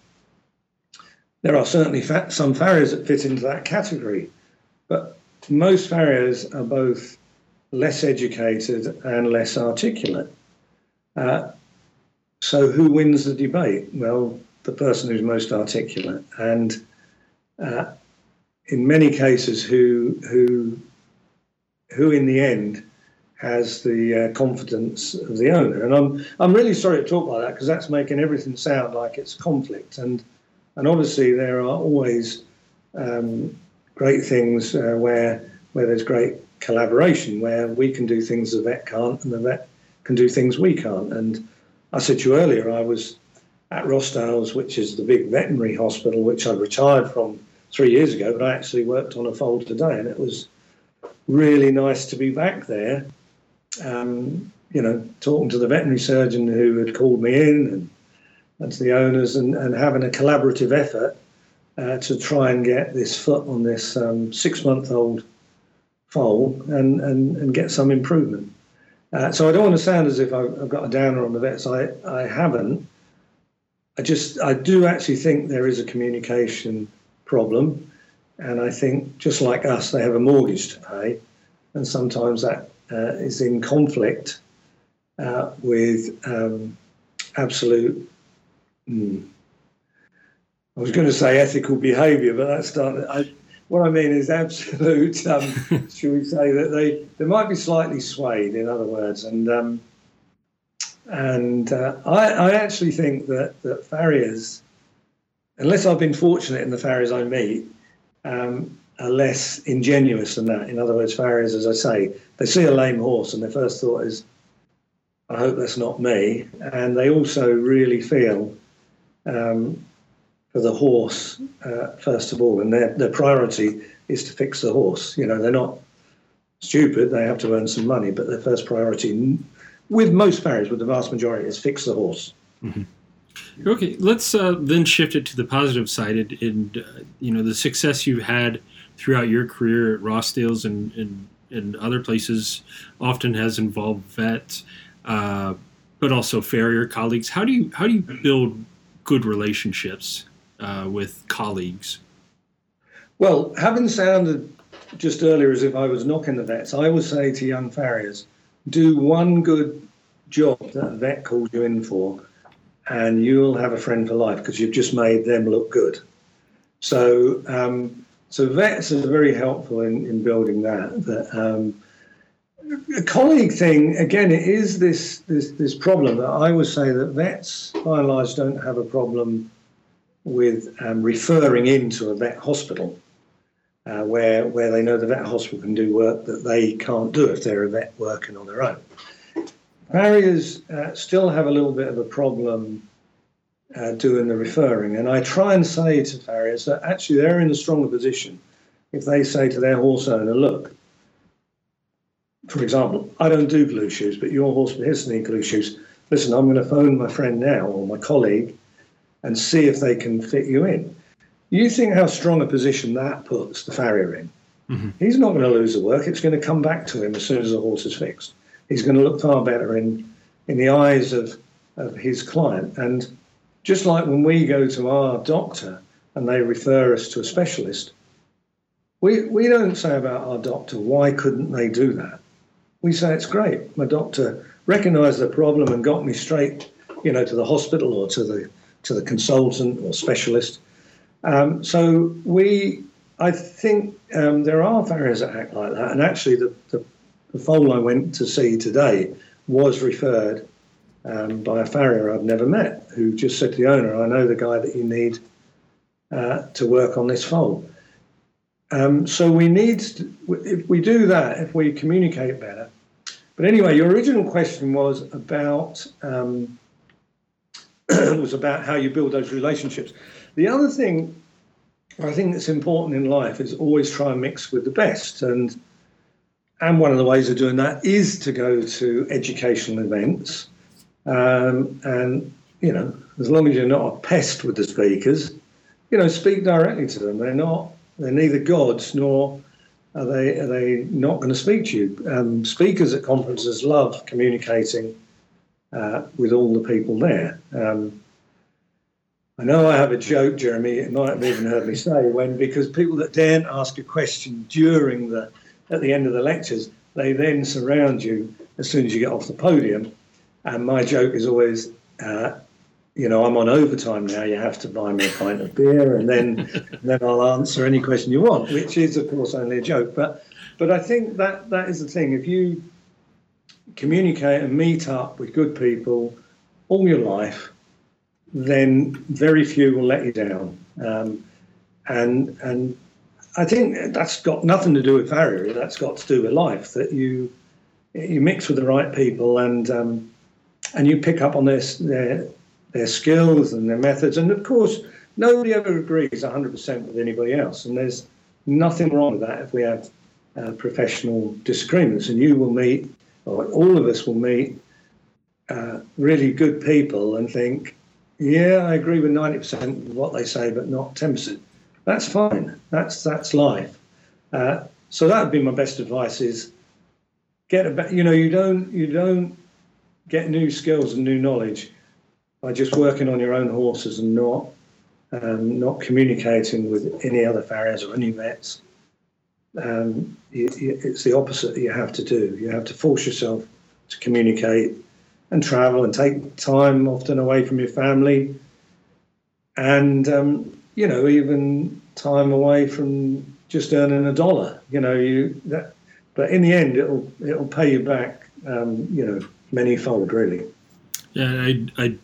C: there are certainly some farriers that fit into that category, but most farriers are both less educated and less articulate. Uh, so, who wins the debate? Well, the person who's most articulate, and uh, in many cases, who who who in the end has the uh, confidence of the owner. And I'm I'm really sorry to talk like that because that's making everything sound like it's conflict. And and obviously there are always um, great things uh, where where there's great collaboration, where we can do things the vet can't, and the vet can do things we can't. And I said to you earlier, I was at Rossdale's, which is the big veterinary hospital, which I retired from three years ago, but I actually worked on a fold today, and it was really nice to be back there. Um, you know, talking to the veterinary surgeon who had called me in and, and to the owners and, and having a collaborative effort uh, to try and get this foot on this um, six month old foal and, and, and get some improvement. Uh, so I don't want to sound as if I've, I've, got a downer on the vets. I, I haven't. I just I do actually think there is a communication problem, and I think just like us, they have a mortgage to pay, and sometimes that uh, is in conflict uh, with um, absolute. Hmm, I was going to say ethical behaviour, but that's not. I, what I mean is absolute. Um, should we say that they they might be slightly swayed, in other words, and um, and uh, I, I actually think that that farriers, unless I've been fortunate in the farriers I meet, um, are less ingenuous than that. In other words, farriers, as I say, they see a lame horse and their first thought is, "I hope that's not me," and they also really feel um, for the horse uh, first of all, and their their priority is to fix the horse. You know, they're not stupid; they have to earn some money, but their first priority, with most farriers, with the vast majority, is fix the horse.
A: Mm-hmm. Okay, let's uh, then shift it to the positive side. And, uh, you know, the success you've had throughout your career at Rossdale's and, and, and other places often has involved vets, uh, but also farrier colleagues. How do you how do you build good relationships uh, with colleagues?
C: Well, having sounded just earlier as if I was knocking the vets, I would say to young farriers, do one good job that a vet called you in for, and you'll have a friend for life because you've just made them look good. So, um, so vets are very helpful in, in building that. That um, a colleague thing again, it is this this this problem that I would say that vets by and large don't have a problem with um, referring into a vet hospital uh, where where they know the vet hospital can do work that they can't do if they're a vet working on their own. Farriers uh, still have a little bit of a problem uh, doing the referring, and I try and say to farriers that actually they're in a stronger position if they say to their horse owner, "Look, for example, I don't do glue shoes, but your horse has need glue shoes. Listen, I'm going to phone my friend now or my colleague and see if they can fit you in. You think how strong a position that puts the farrier in. Mm-hmm. He's not going to lose the work. It's going to come back to him as soon as the horse is fixed. He's going to look far better in, in the eyes of, of his client. And just like when we go to our doctor and they refer us to a specialist, we, we don't say about our doctor, why couldn't they do that? We say, it's great. My doctor recognized the problem and got me straight, you know, to the hospital or to the to the consultant or specialist. Um, so we, I think um, there are farriers that act like that. And actually, the, the, the foal I went to see today was referred um, by a farrier I've never met who just said to the owner, I know the guy that you need uh, to work on this foal. Um, so we need, to, if we do that, if we communicate better. But anyway, your original question was about um, was about how you build those relationships. The other thing I think that's important in life is always try and mix with the best. And and one of the ways of doing that is to go to educational events. Um, and, you know, as long as you're not a pest with the speakers, you know, speak directly to them. They're not, they're neither gods nor are they, are they not going to speak to you. Um, speakers at conferences love communicating uh, with all the people there. Um, I know I have a joke, Jeremy, you might have even heard me say, when because people that daren't ask a question during the at the end of the lectures, they then surround you as soon as you get off the podium. And my joke is always, uh, you know, I'm on overtime now. You have to buy me a pint of beer, and then then I'll answer any question you want, which is, of course, only a joke. But but I think that that is the thing. If you communicate and meet up with good people all your life, then very few will let you down. Um, and and I think that's got nothing to do with farriery. That's got to do with life. That you you mix with the right people and um, and you pick up on their their their skills and their methods. And of course, nobody ever agrees 100% with anybody else. And there's nothing wrong with that if we have uh, professional disagreements. And you will meet, all of us will meet, uh, really good people and think, yeah, I agree with 90% of what they say, but not 10%. That's fine. That's that's life. Uh, so that would be my best advice: is get a you know you don't you don't get new skills and new knowledge by just working on your own horses and not um, not communicating with any other farriers or any vets. Um, it's the opposite that you have to do. You have to force yourself to communicate and travel and take time often away from your family and um, you know, even time away from just earning a dollar. You know, you that, but in the end, it'll it'll pay you back. Um, you know, manyfold, really.
A: Yeah, I I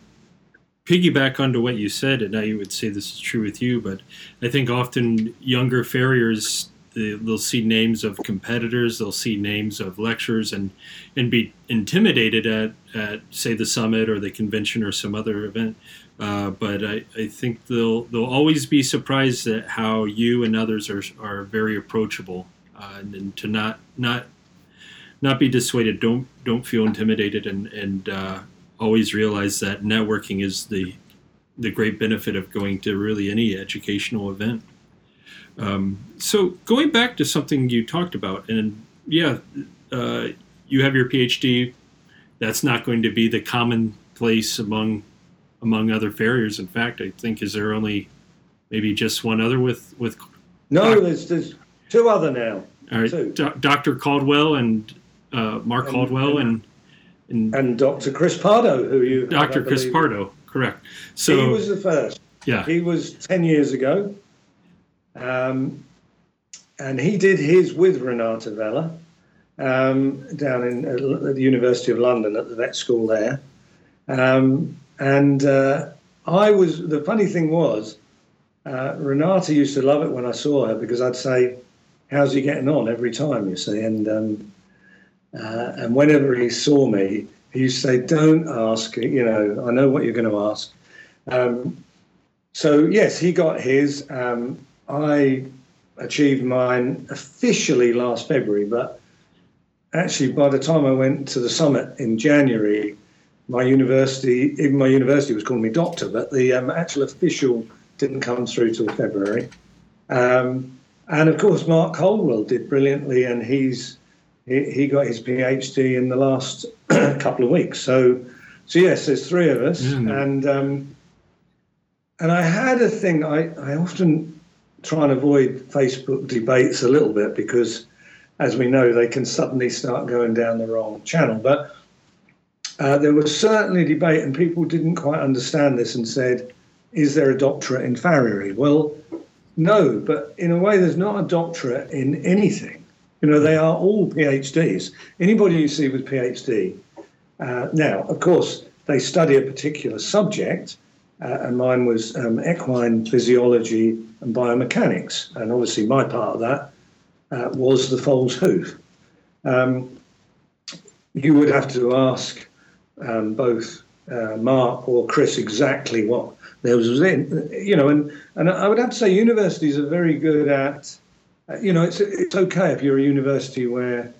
A: piggyback onto what you said, and I would say this is true with you, but I think often younger farriers they'll see names of competitors, they'll see names of lecturers, and and be intimidated at at say the summit or the convention or some other event. Uh, but I, I think they'll they'll always be surprised at how you and others are are very approachable, uh, and, and, to not not not be dissuaded. Don't don't feel intimidated, and and uh, always realize that networking is the the great benefit of going to really any educational event. Um, so going back to something you talked about, and yeah, uh, you have your PhD. That's not going to be the commonplace among among other farriers. In fact, I think is there only maybe just one other with with.
C: No, doc- there's there's two other now.
A: All right, Do- Dr. Caldwell and uh, Mark and, Caldwell and,
C: and, and Dr. Chris Pardoe, who you
A: Dr. Chris Pardoe, correct. So
C: he was the first.
A: Yeah,
C: he was ten years ago, um, and he did his with Renate Weller um, down in at the University of London at the vet school there. Um, and uh, I was, the funny thing was, uh, Renata used to love it when I saw her because I'd say, How's he getting on every time, you see? And, um, uh, and whenever he saw me, he used to say, Don't ask, you know, I know what you're going to ask. Um, so, yes, he got his. Um, I achieved mine officially last February, but actually, by the time I went to the summit in January, my university, even my university was calling me doctor, but the um, actual official didn't come through till February. Um, and of course, Mark Caldwell did brilliantly, and he's he, he got his PhD in the last couple of weeks. So, so yes, there's three of us, mm. and um, and I had a thing. I I often try and avoid Facebook debates a little bit because, as we know, they can suddenly start going down the wrong channel. But uh, there was certainly debate, and people didn't quite understand this and said, Is there a doctorate in farriery? Well, no, but in a way, there's not a doctorate in anything. You know, they are all PhDs. Anybody you see with PhD, uh, now, of course, they study a particular subject, uh, and mine was um, equine physiology and biomechanics. And obviously, my part of that uh, was the foal's hoof. Um, you would have to ask um, both uh, Mark or Chris exactly what there was in, you know, and, and I would have to say universities are very good at, uh, you know, it's, it's okay if you're a university where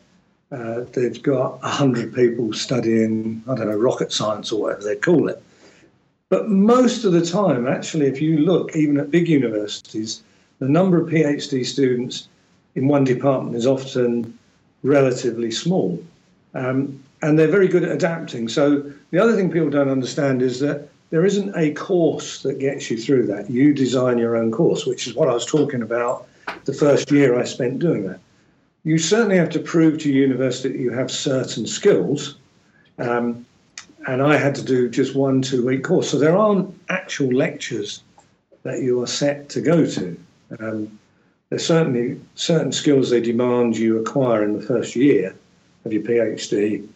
C: uh, they've got 100 people studying, I don't know, rocket science or whatever they call it. But most of the time, actually, if you look even at big universities, the number of PhD students in one department is often relatively small. Um, and they're very good at adapting. So the other thing people don't understand is that there isn't a course that gets you through that. You design your own course, which is what I was talking about the first year I spent doing that. You certainly have to prove to university that you have certain skills. Um, and I had to do just one two week course. So there aren't actual lectures that you are set to go to. Um, there's certainly certain skills they demand you acquire in the first year of your PhD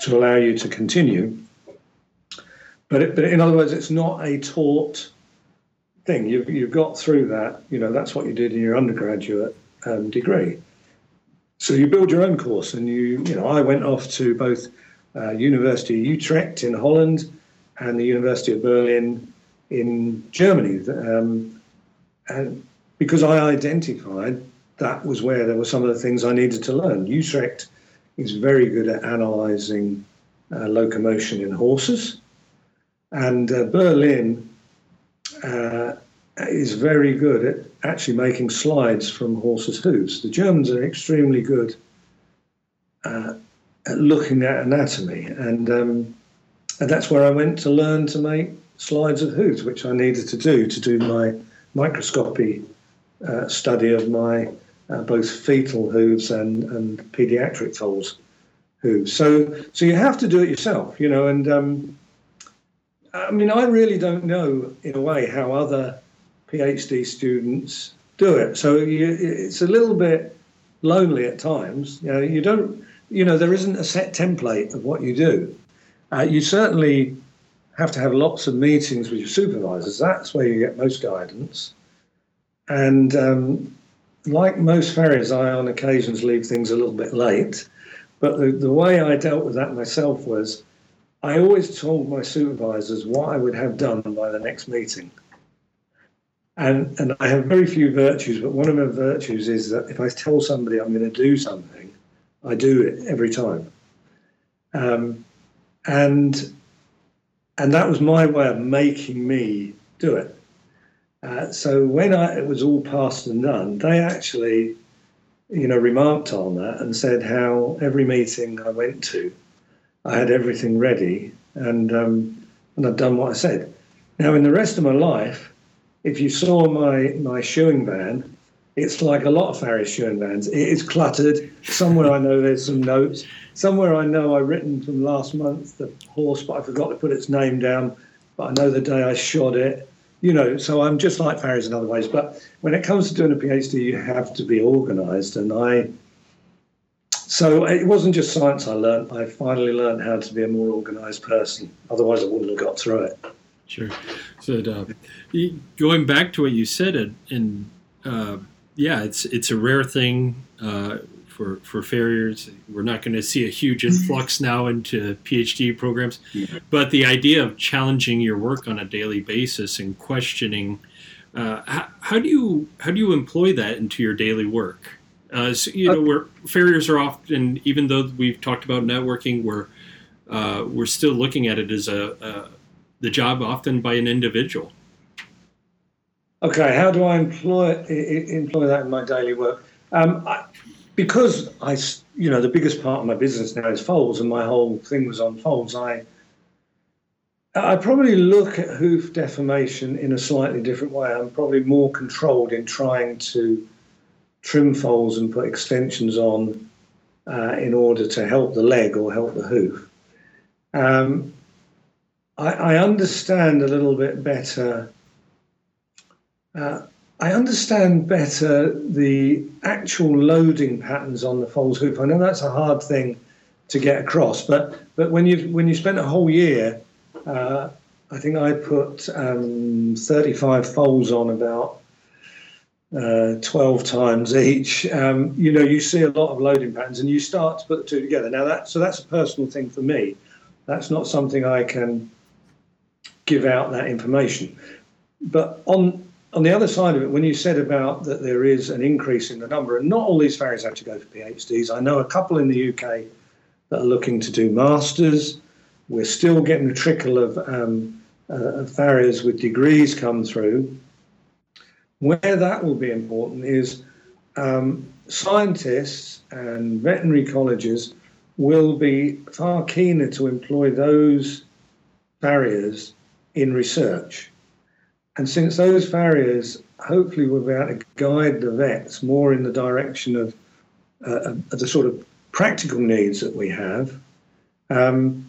C: to allow you to continue. But, it, but in other words, it's not a taught thing. You've, you've got through that. You know, that's what you did in your undergraduate um, degree. So you build your own course, and you, you know, I went off to both uh, University of Utrecht in Holland and the University of Berlin in Germany. Um, and because I identified that was where there were some of the things I needed to learn. Utrecht is very good at analysing uh, locomotion in horses, and uh, Berlin uh, is very good at actually making slides from horses' hooves. The Germans are extremely good uh, at looking at anatomy, and, um, and that's where I went to learn to make slides of hooves, which I needed to do to do my microscopy uh, study of my uh, both fetal hooves and, and pediatric foals hooves. So, so you have to do it yourself, you know. And um, I mean, I really don't know in a way how other PhD students do it. So you, it's a little bit lonely at times. You know, you don't, you know, there isn't a set template of what you do. Uh, you certainly have to have lots of meetings with your supervisors. That's where you get most guidance. And um, like most farriers, I on occasions leave things a little bit late. But the, the way I dealt with that myself was I always told my supervisors what I would have done by the next meeting. And, and I have very few virtues, but one of my virtues is that if I tell somebody I'm going to do something, I do it every time. Um, and and that was my way of making me do it. Uh, so when I, it was all past and done, they actually, you know, remarked on that and said how every meeting I went to, I had everything ready and um, and I'd done what I said. Now in the rest of my life, if you saw my my shoeing van, it's like a lot of farrier shoeing vans. It is cluttered. Somewhere I know there's some notes. Somewhere I know I've written from last month the horse, but I forgot to put its name down. But I know the day I shot it you know, so I'm just like farriers in other ways. But when it comes to doing a PhD, you have to be organised. And I, so it wasn't just science I learned. I finally learned how to be a more organised person. Otherwise, I wouldn't have got through it.
A: Sure. So uh, going back to what you said, and uh, yeah, it's it's a rare thing. Uh, for, for farriers. We're not going to see a huge influx now into PhD programs, yeah. but the idea of challenging your work on a daily basis and questioning uh, how, how, do you how do you employ that into your daily work? Uh, so, you know, where farriers are often, even though we've talked about networking, we're uh, we're still looking at it as a, a the job often by an individual.
C: Okay, how do I employ employ that in my daily work? Um, I, because I, you know, the biggest part of my business now is foals, and my whole thing was on foals. I, I probably look at hoof deformation in a slightly different way. I'm probably more controlled in trying to trim foals and put extensions on uh, in order to help the leg or help the hoof. Um, I, I, understand a little bit better. Uh, I understand better the actual loading patterns on the foals hoop. I know that's a hard thing to get across, but but when you when you spent a whole year uh, I think I put um, 35 foals on about uh, 12 times each. Um, you know, you see a lot of loading patterns and you start to put the two together. Now, that, so that's a personal thing for me. That's not something I can give out that information. But on on the other side of it, when you said about that there is an increase in the number, and not all these farriers have to go for PhDs. I know a couple in the UK that are looking to do masters. We're still getting a trickle of, um, uh, farriers with degrees come through. Where that will be important is um, scientists and veterinary colleges will be far keener to employ those farriers in research. And since those farriers hopefully will be able to guide the vets more in the direction of, uh, of the sort of practical needs that we have, um,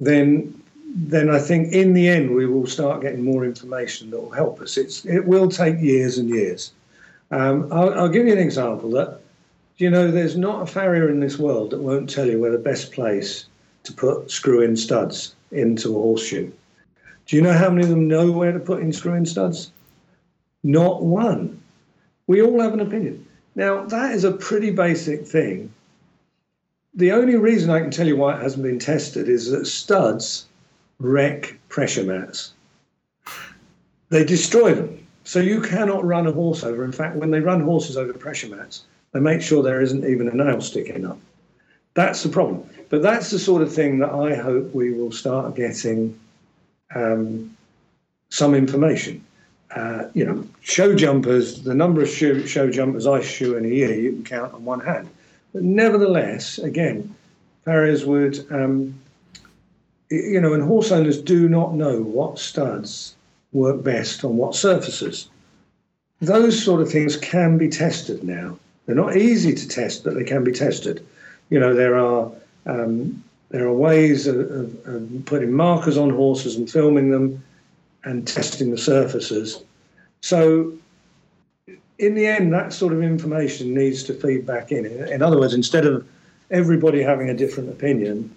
C: then then I think in the end we will start getting more information that will help us. It's it will take years and years. Um, I'll, I'll, give you an example that you know there's not a farrier in this world that won't tell you where the best place to put screw-in studs into a horseshoe. Do you know how many of them know where to put in screw-in studs? Not one. We all have an opinion. Now that is a pretty basic thing. The only reason I can tell you why it hasn't been tested is that studs wreck pressure mats. They destroy them. So you cannot run a horse over. In fact, when they run horses over pressure mats, they make sure there isn't even a nail sticking up. That's the problem. But that's the sort of thing that I hope we will start getting um, some information. Uh, you know, show jumpers, the number of show, jumpers I shoe in a year, you can count on one hand. But nevertheless, again, farriers would um, you know, and horse owners do not know what studs work best on what surfaces. Those sort of things can be tested now. They're not easy to test, but they can be tested. You know, there are um, there are ways of, of, of, putting markers on horses and filming them and testing the surfaces. So, in the end, that sort of information needs to feed back in. In other words, instead of everybody having a different opinion,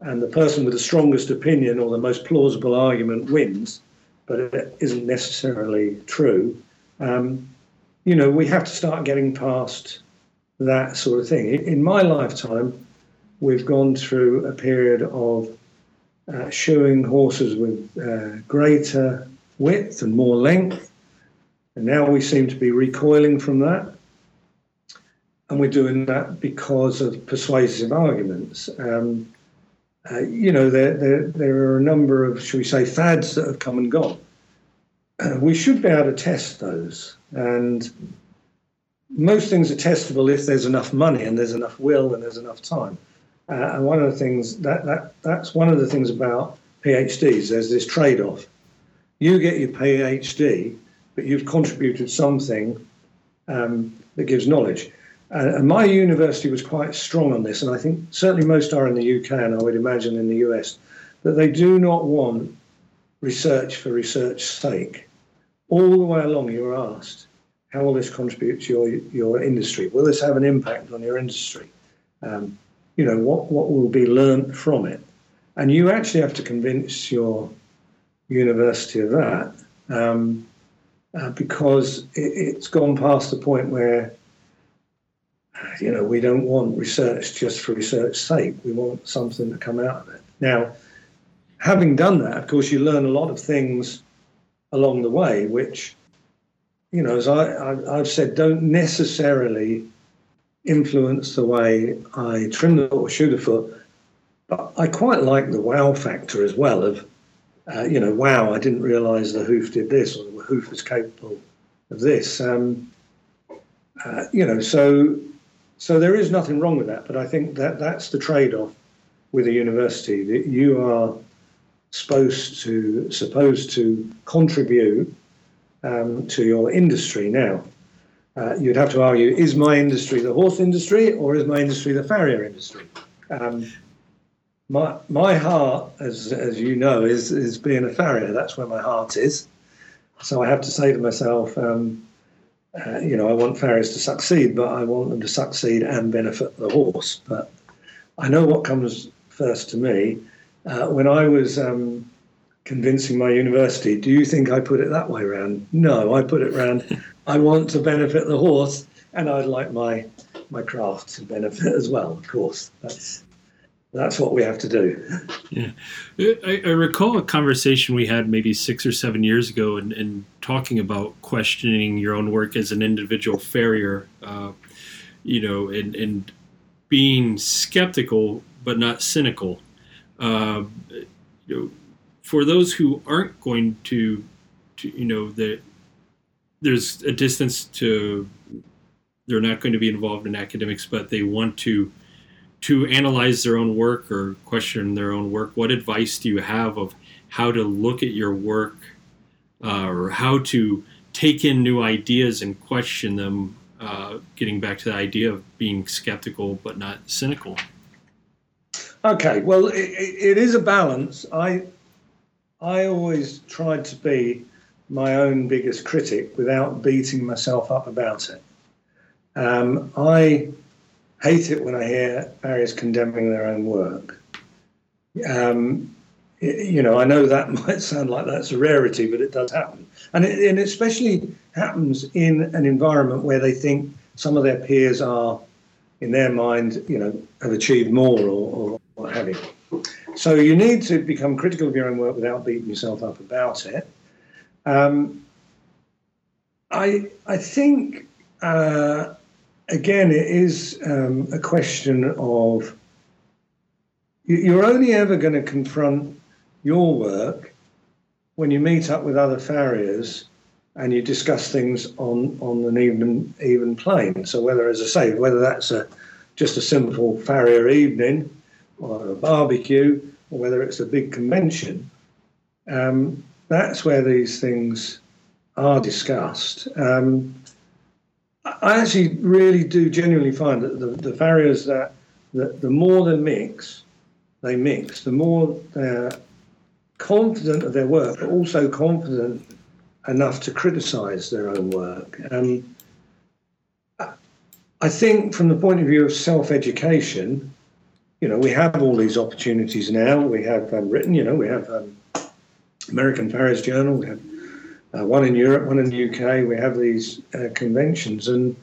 C: and the person with the strongest opinion or the most plausible argument wins, but it isn't necessarily true. Um, you know, we have to start getting past that sort of thing. In my lifetime, we've gone through a period of uh, shoeing horses with uh, greater width and more length, and now we seem to be recoiling from that. And we're doing that because of persuasive arguments. Um, uh, you know, there, there, there are a number of, shall we say, fads that have come and gone. We should be able to test those. And most things are testable if there's enough money and there's enough will and there's enough time. Uh, and one of the things that, that that's one of the things about PhDs. There's this trade-off. You get your PhD, but you've contributed something um, that gives knowledge. And my university was quite strong on this, and I think certainly most are in the UK, and I would imagine in the US, that they do not want research for research's sake. All the way along, you are asked, how will this contribute to your, your industry? Will this have an impact on your industry? Um, you know, what, what will be learnt from it? And you actually have to convince your university of that um, uh, because it, it's gone past the point where you know, we don't want research just for research's sake. We want something to come out of it. Now, having done that, of course, you learn a lot of things along the way, which, you know, as I, have said, don't necessarily influence the way I trim the foot or shoe the foot. But I quite like the wow factor as well of, uh, you know, wow, I didn't realize the hoof did this or the hoof was capable of this. Um, uh, you know, so so there is nothing wrong with that, but I think that that's the trade-off with a university that you are supposed to supposed to contribute um, to your industry. Now, uh, you'd have to argue: is my industry the horse industry, or is my industry the farrier industry? Um, my my heart, as as you know, is is being a farrier. That's where my heart is. So I have to say to myself. Um, uh, you know, I want farriers to succeed, but I want them to succeed and benefit the horse. But I know what comes first to me. Uh, when I was um, convincing my university, do you think I put it that way around? No, I put it around, I want to benefit the horse and I'd like my my craft to benefit as well, of course. That's that's what we have to do.
A: Yeah. I, I, recall a conversation we had maybe six or seven years ago and, and talking about questioning your own work as an individual farrier, uh, you know, and, and being skeptical but not cynical. Uh, you know, for those who aren't going to, to you know, that there's a distance to, they're not going to be involved in academics, but they want to to analyze their own work or question their own work, what advice do you have of how to look at your work uh, or how to take in new ideas and question them? Uh, getting back to the idea of being skeptical but not cynical.
C: Okay, well, it, it is a balance. I I always tried to be my own biggest critic without beating myself up about it. Um, I hate it when I hear farriers condemning their own work. Um, you know, I know that might sound like that's a rarity, but it does happen. And it, and especially happens in an environment where they think some of their peers are, in their mind, you know, have achieved more or, or what have you. So you need to become critical of your own work without beating yourself up about it. Um, I I think uh, again, it is um, a question of you're only ever going to confront your work when you meet up with other farriers and you discuss things on, on an even even plane. So whether, as I say, whether that's a just a simple farrier evening or a barbecue, or whether it's a big convention, um, that's where these things are discussed. Um, I actually really do genuinely find that the, the farriers that, that the more they mix, they mix, the more they're confident of their work, but also confident enough to criticise their own work. Um, I think from the point of view of self-education, you know, we have all these opportunities now. We have um, written, you know, we have um, American Farriers Journal, we have uh, one in Europe, one in the UK. We have these uh, conventions, and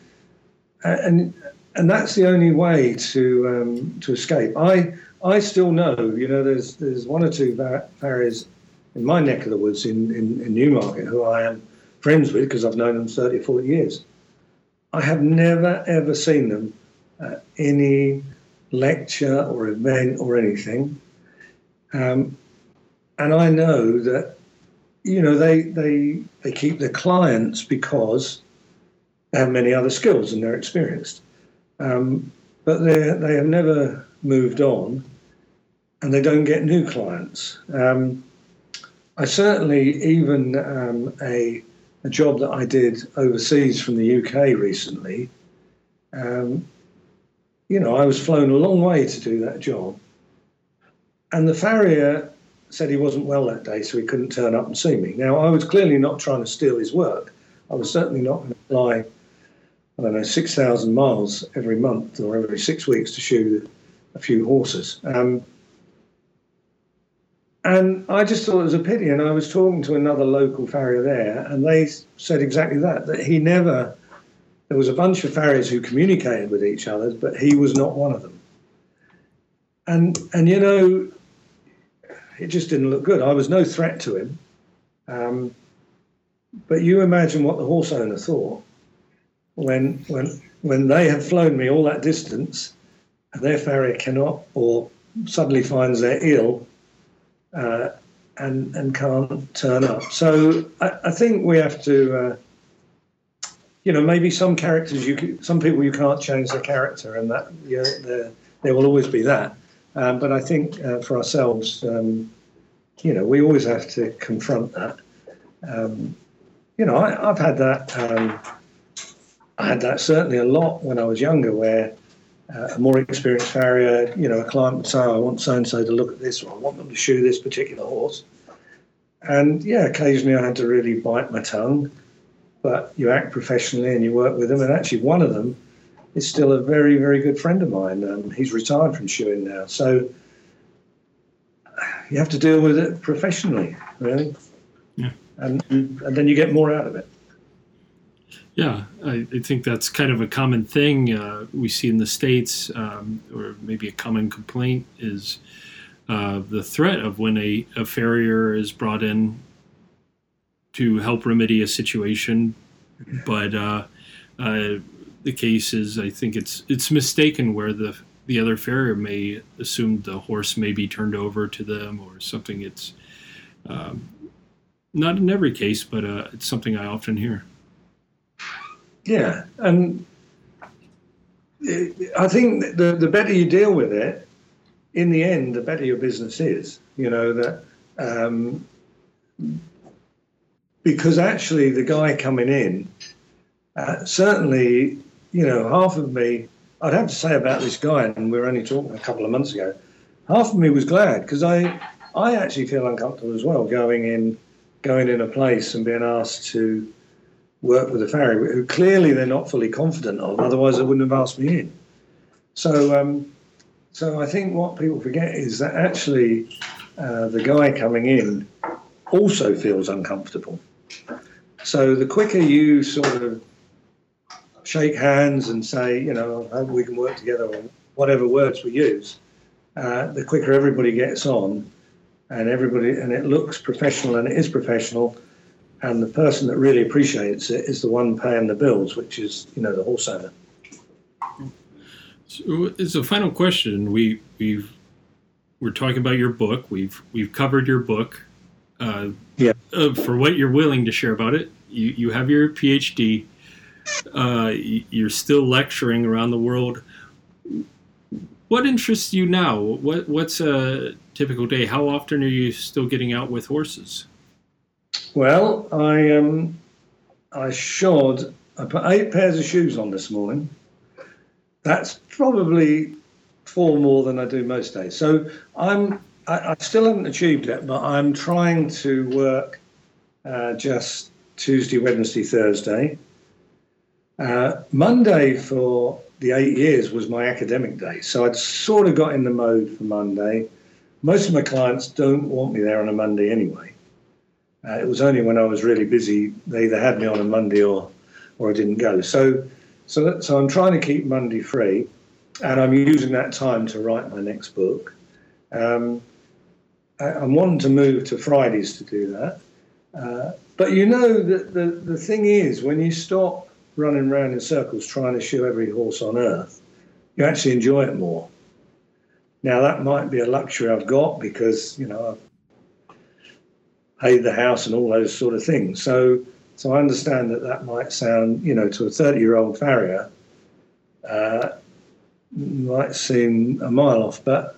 C: uh, and and that's the only way to um, to escape. I I still know, you know, there's there's one or two farriers in my neck of the woods in, in, in Newmarket who I am friends with because I've known them 30 or 40 years. I have never ever seen them at any lecture or event or anything. Um, and I know that you know, they they they keep their clients because they have many other skills and they're experienced, um, but they they have never moved on, and they don't get new clients. Um, I certainly even um, a a job that I did overseas from the UK recently. Um, you know, I was flown a long way to do that job, and the farrier said he wasn't well that day, so he couldn't turn up and see me. Now, I was clearly not trying to steal his work. I was certainly not going to fly, I don't know, 6,000 miles every month or every six weeks to shoe a few horses. Um, and I just thought it was a pity. And I was talking to another local farrier there, and they said exactly that, that he never, there was a bunch of farriers who communicated with each other, but he was not one of them. And, and you know, it just didn't look good. I was no threat to him. Um, but you imagine what the horse owner thought when when when they have flown me all that distance and their farrier cannot or suddenly finds they're ill uh, and and can't turn up. So I, I think we have to, uh, you know, maybe some characters you some people you can't change their character, and that you know, there there will always be that. Um, but I think uh, for ourselves, um, you know, we always have to confront that. Um, you know, I, have had that. Um, I had that certainly a lot when I was younger, where uh, a more experienced farrier, you know, a client would say, "I want so and so to look at this, or I want them to shoe this particular horse." And yeah, occasionally I had to really bite my tongue, but you act professionally and you work with them. And actually, one of them is still a very, very good friend of mine. Um, he's retired from shoeing now. So, you have to deal with it professionally, really.
A: Yeah.
C: And and then you get more out of it.
A: Yeah, I, I think that's kind of a common thing uh, we see in the states, um, or maybe a common complaint is uh, the threat of when a, a farrier is brought in to help remedy a situation, but uh, uh, the case is I think it's it's mistaken where the the other farrier may assume the horse may be turned over to them or something. It's um, not in every case, but uh, it's something I often hear.
C: Yeah, and I think the the better you deal with it, in the end, the better your business is. You know that um, because actually the guy coming in, uh, certainly, you know, half of me, I'd have to say about this guy, and we were only talking a couple of months ago. Half of me was glad because I I actually feel uncomfortable as well going in going in a place and being asked to work with a farrier who clearly they're not fully confident of, otherwise they wouldn't have asked me in. So, um, so I think what people forget is that actually uh, the guy coming in also feels uncomfortable. So the quicker you sort of shake hands and say, you know, I hope we can work together, or whatever words we use, uh, the quicker everybody gets on, and everybody and it looks professional and it is professional and the person that really appreciates it is the one paying the bills, which is you know the horse owner.
A: So it's a final question. We we've we're talking about your book. We've we've covered your book. Uh,
C: yeah.
A: Uh, for what you're willing to share about it, you you have your PhD. Uh, you're still lecturing around the world. What interests you now? What what's a typical day? How often are you still getting out with horses?
C: Well, I um, I shod. I put eight pairs of shoes on this morning. That's probably four more than I do most days. So I'm. I, I still haven't achieved it, but I'm trying to work uh, just Tuesday, Wednesday, Thursday. Uh, Monday for the eight years was my academic day, so I'd sort of got in the mode for Monday. Most of my clients don't want me there on a Monday anyway. Uh, it was only when I was really busy they either had me on a Monday or or I didn't go. So so that, so I'm trying to keep Monday free, and I'm using that time to write my next book. Um, I, am wanting to move to Fridays to do that. Uh, but you know the, the the thing is when you stop running around in circles trying to shoe every horse on earth, you actually enjoy it more. Now that might be a luxury I've got because you know I've paid the house and all those sort of things. So, so I understand that that might sound, you know, to a 30 year old farrier, uh, might seem a mile off. But,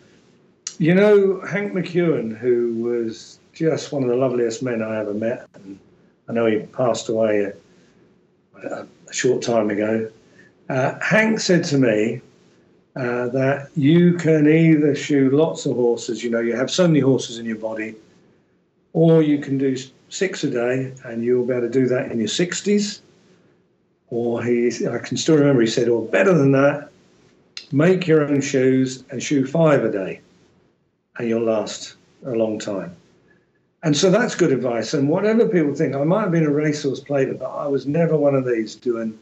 C: you know, Hank McEwen, who was just one of the loveliest men I ever met, and I know he passed away a short time ago. Uh, Hank said to me, uh, that you can either shoe lots of horses, you know, you have so many horses in your body, or you can do six a day and you'll be able to do that in your 60s. Or he, I can still remember he said, or better than that, make your own shoes and shoe five a day and you'll last a long time. And so that's good advice. And whatever people think, I might have been a racehorse plater, but I was never one of these doing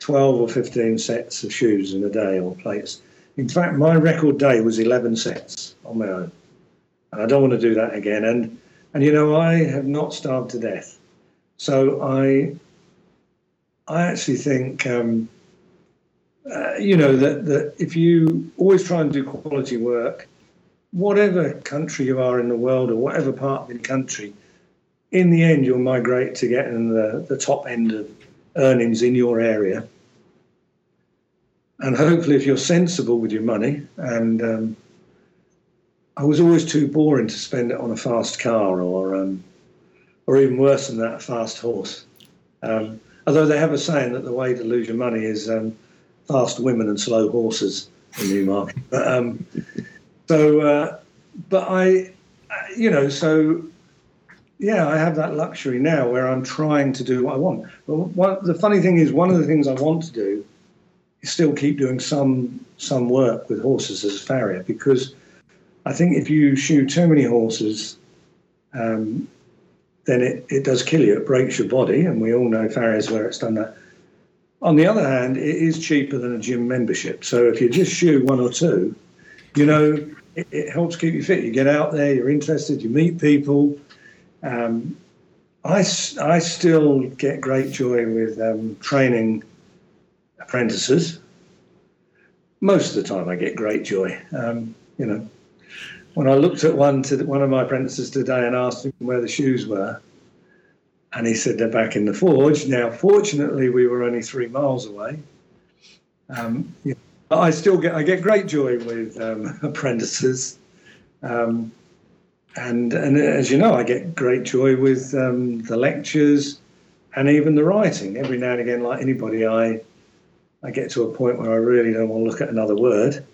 C: 12 or 15 sets of shoes in a day or plates. In fact, my record day was 11 sets on my own. And I don't want to do that again. And and you know, I have not starved to death. So I, I actually think, um, uh, you know, that, that if you always try and do quality work, whatever country you are in the world or whatever part of the country, in the end, you'll migrate to getting the, the top end of earnings in your area. And hopefully, if you're sensible with your money and um, I was always too boring to spend it on a fast car or, um, or even worse than that, a fast horse. Um, although they have a saying that the way to lose your money is um, fast women and slow horses in Newmarket. But, um, so, uh, but I, you know, so yeah, I have that luxury now where I'm trying to do what I want. But what, the funny thing is, one of the things I want to do is still keep doing some some work with horses as a farrier because I think if you shoe too many horses, um, then it, it does kill you. It breaks your body, and we all know farriers where it's done that. On the other hand, it is cheaper than a gym membership. So if you just shoe one or two, you know, it, it helps keep you fit. You get out there, you're interested, you meet people. Um, I, I still get great joy with um, training apprentices. Most of the time, I get great joy. Um, you know, when I looked at one to one of my apprentices today and asked him where the shoes were, and he said they're back in the forge. Now, fortunately, we were only three miles away. Um, you know, I still get I get great joy with um, apprentices, um, and and as you know, I get great joy with um, the lectures and even the writing. Every now and again, like anybody, I I get to a point where I really don't want to look at another word.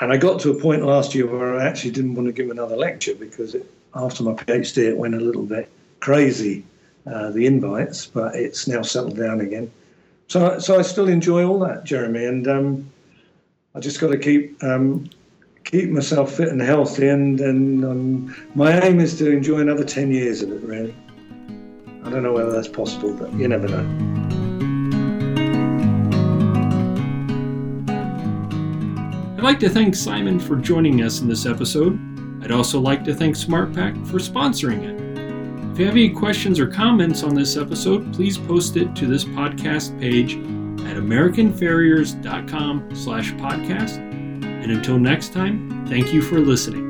C: And I got to a point last year where I actually didn't want to give another lecture because it, after my PhD, it went a little bit crazy uh, the invites, but it's now settled down again. So, so I still enjoy all that, Jeremy, and um, I just got to keep um, keep myself fit and healthy, and and um, my aim is to enjoy another ten years of it. Really, I don't know whether that's possible, but you never know.
A: I'd like to thank Simon for joining us in this episode. I'd also like to thank SmartPak for sponsoring it. If you have any questions or comments on this episode, please post it to this podcast page at americanfarriers.com slash podcast. And until next time, thank you for listening.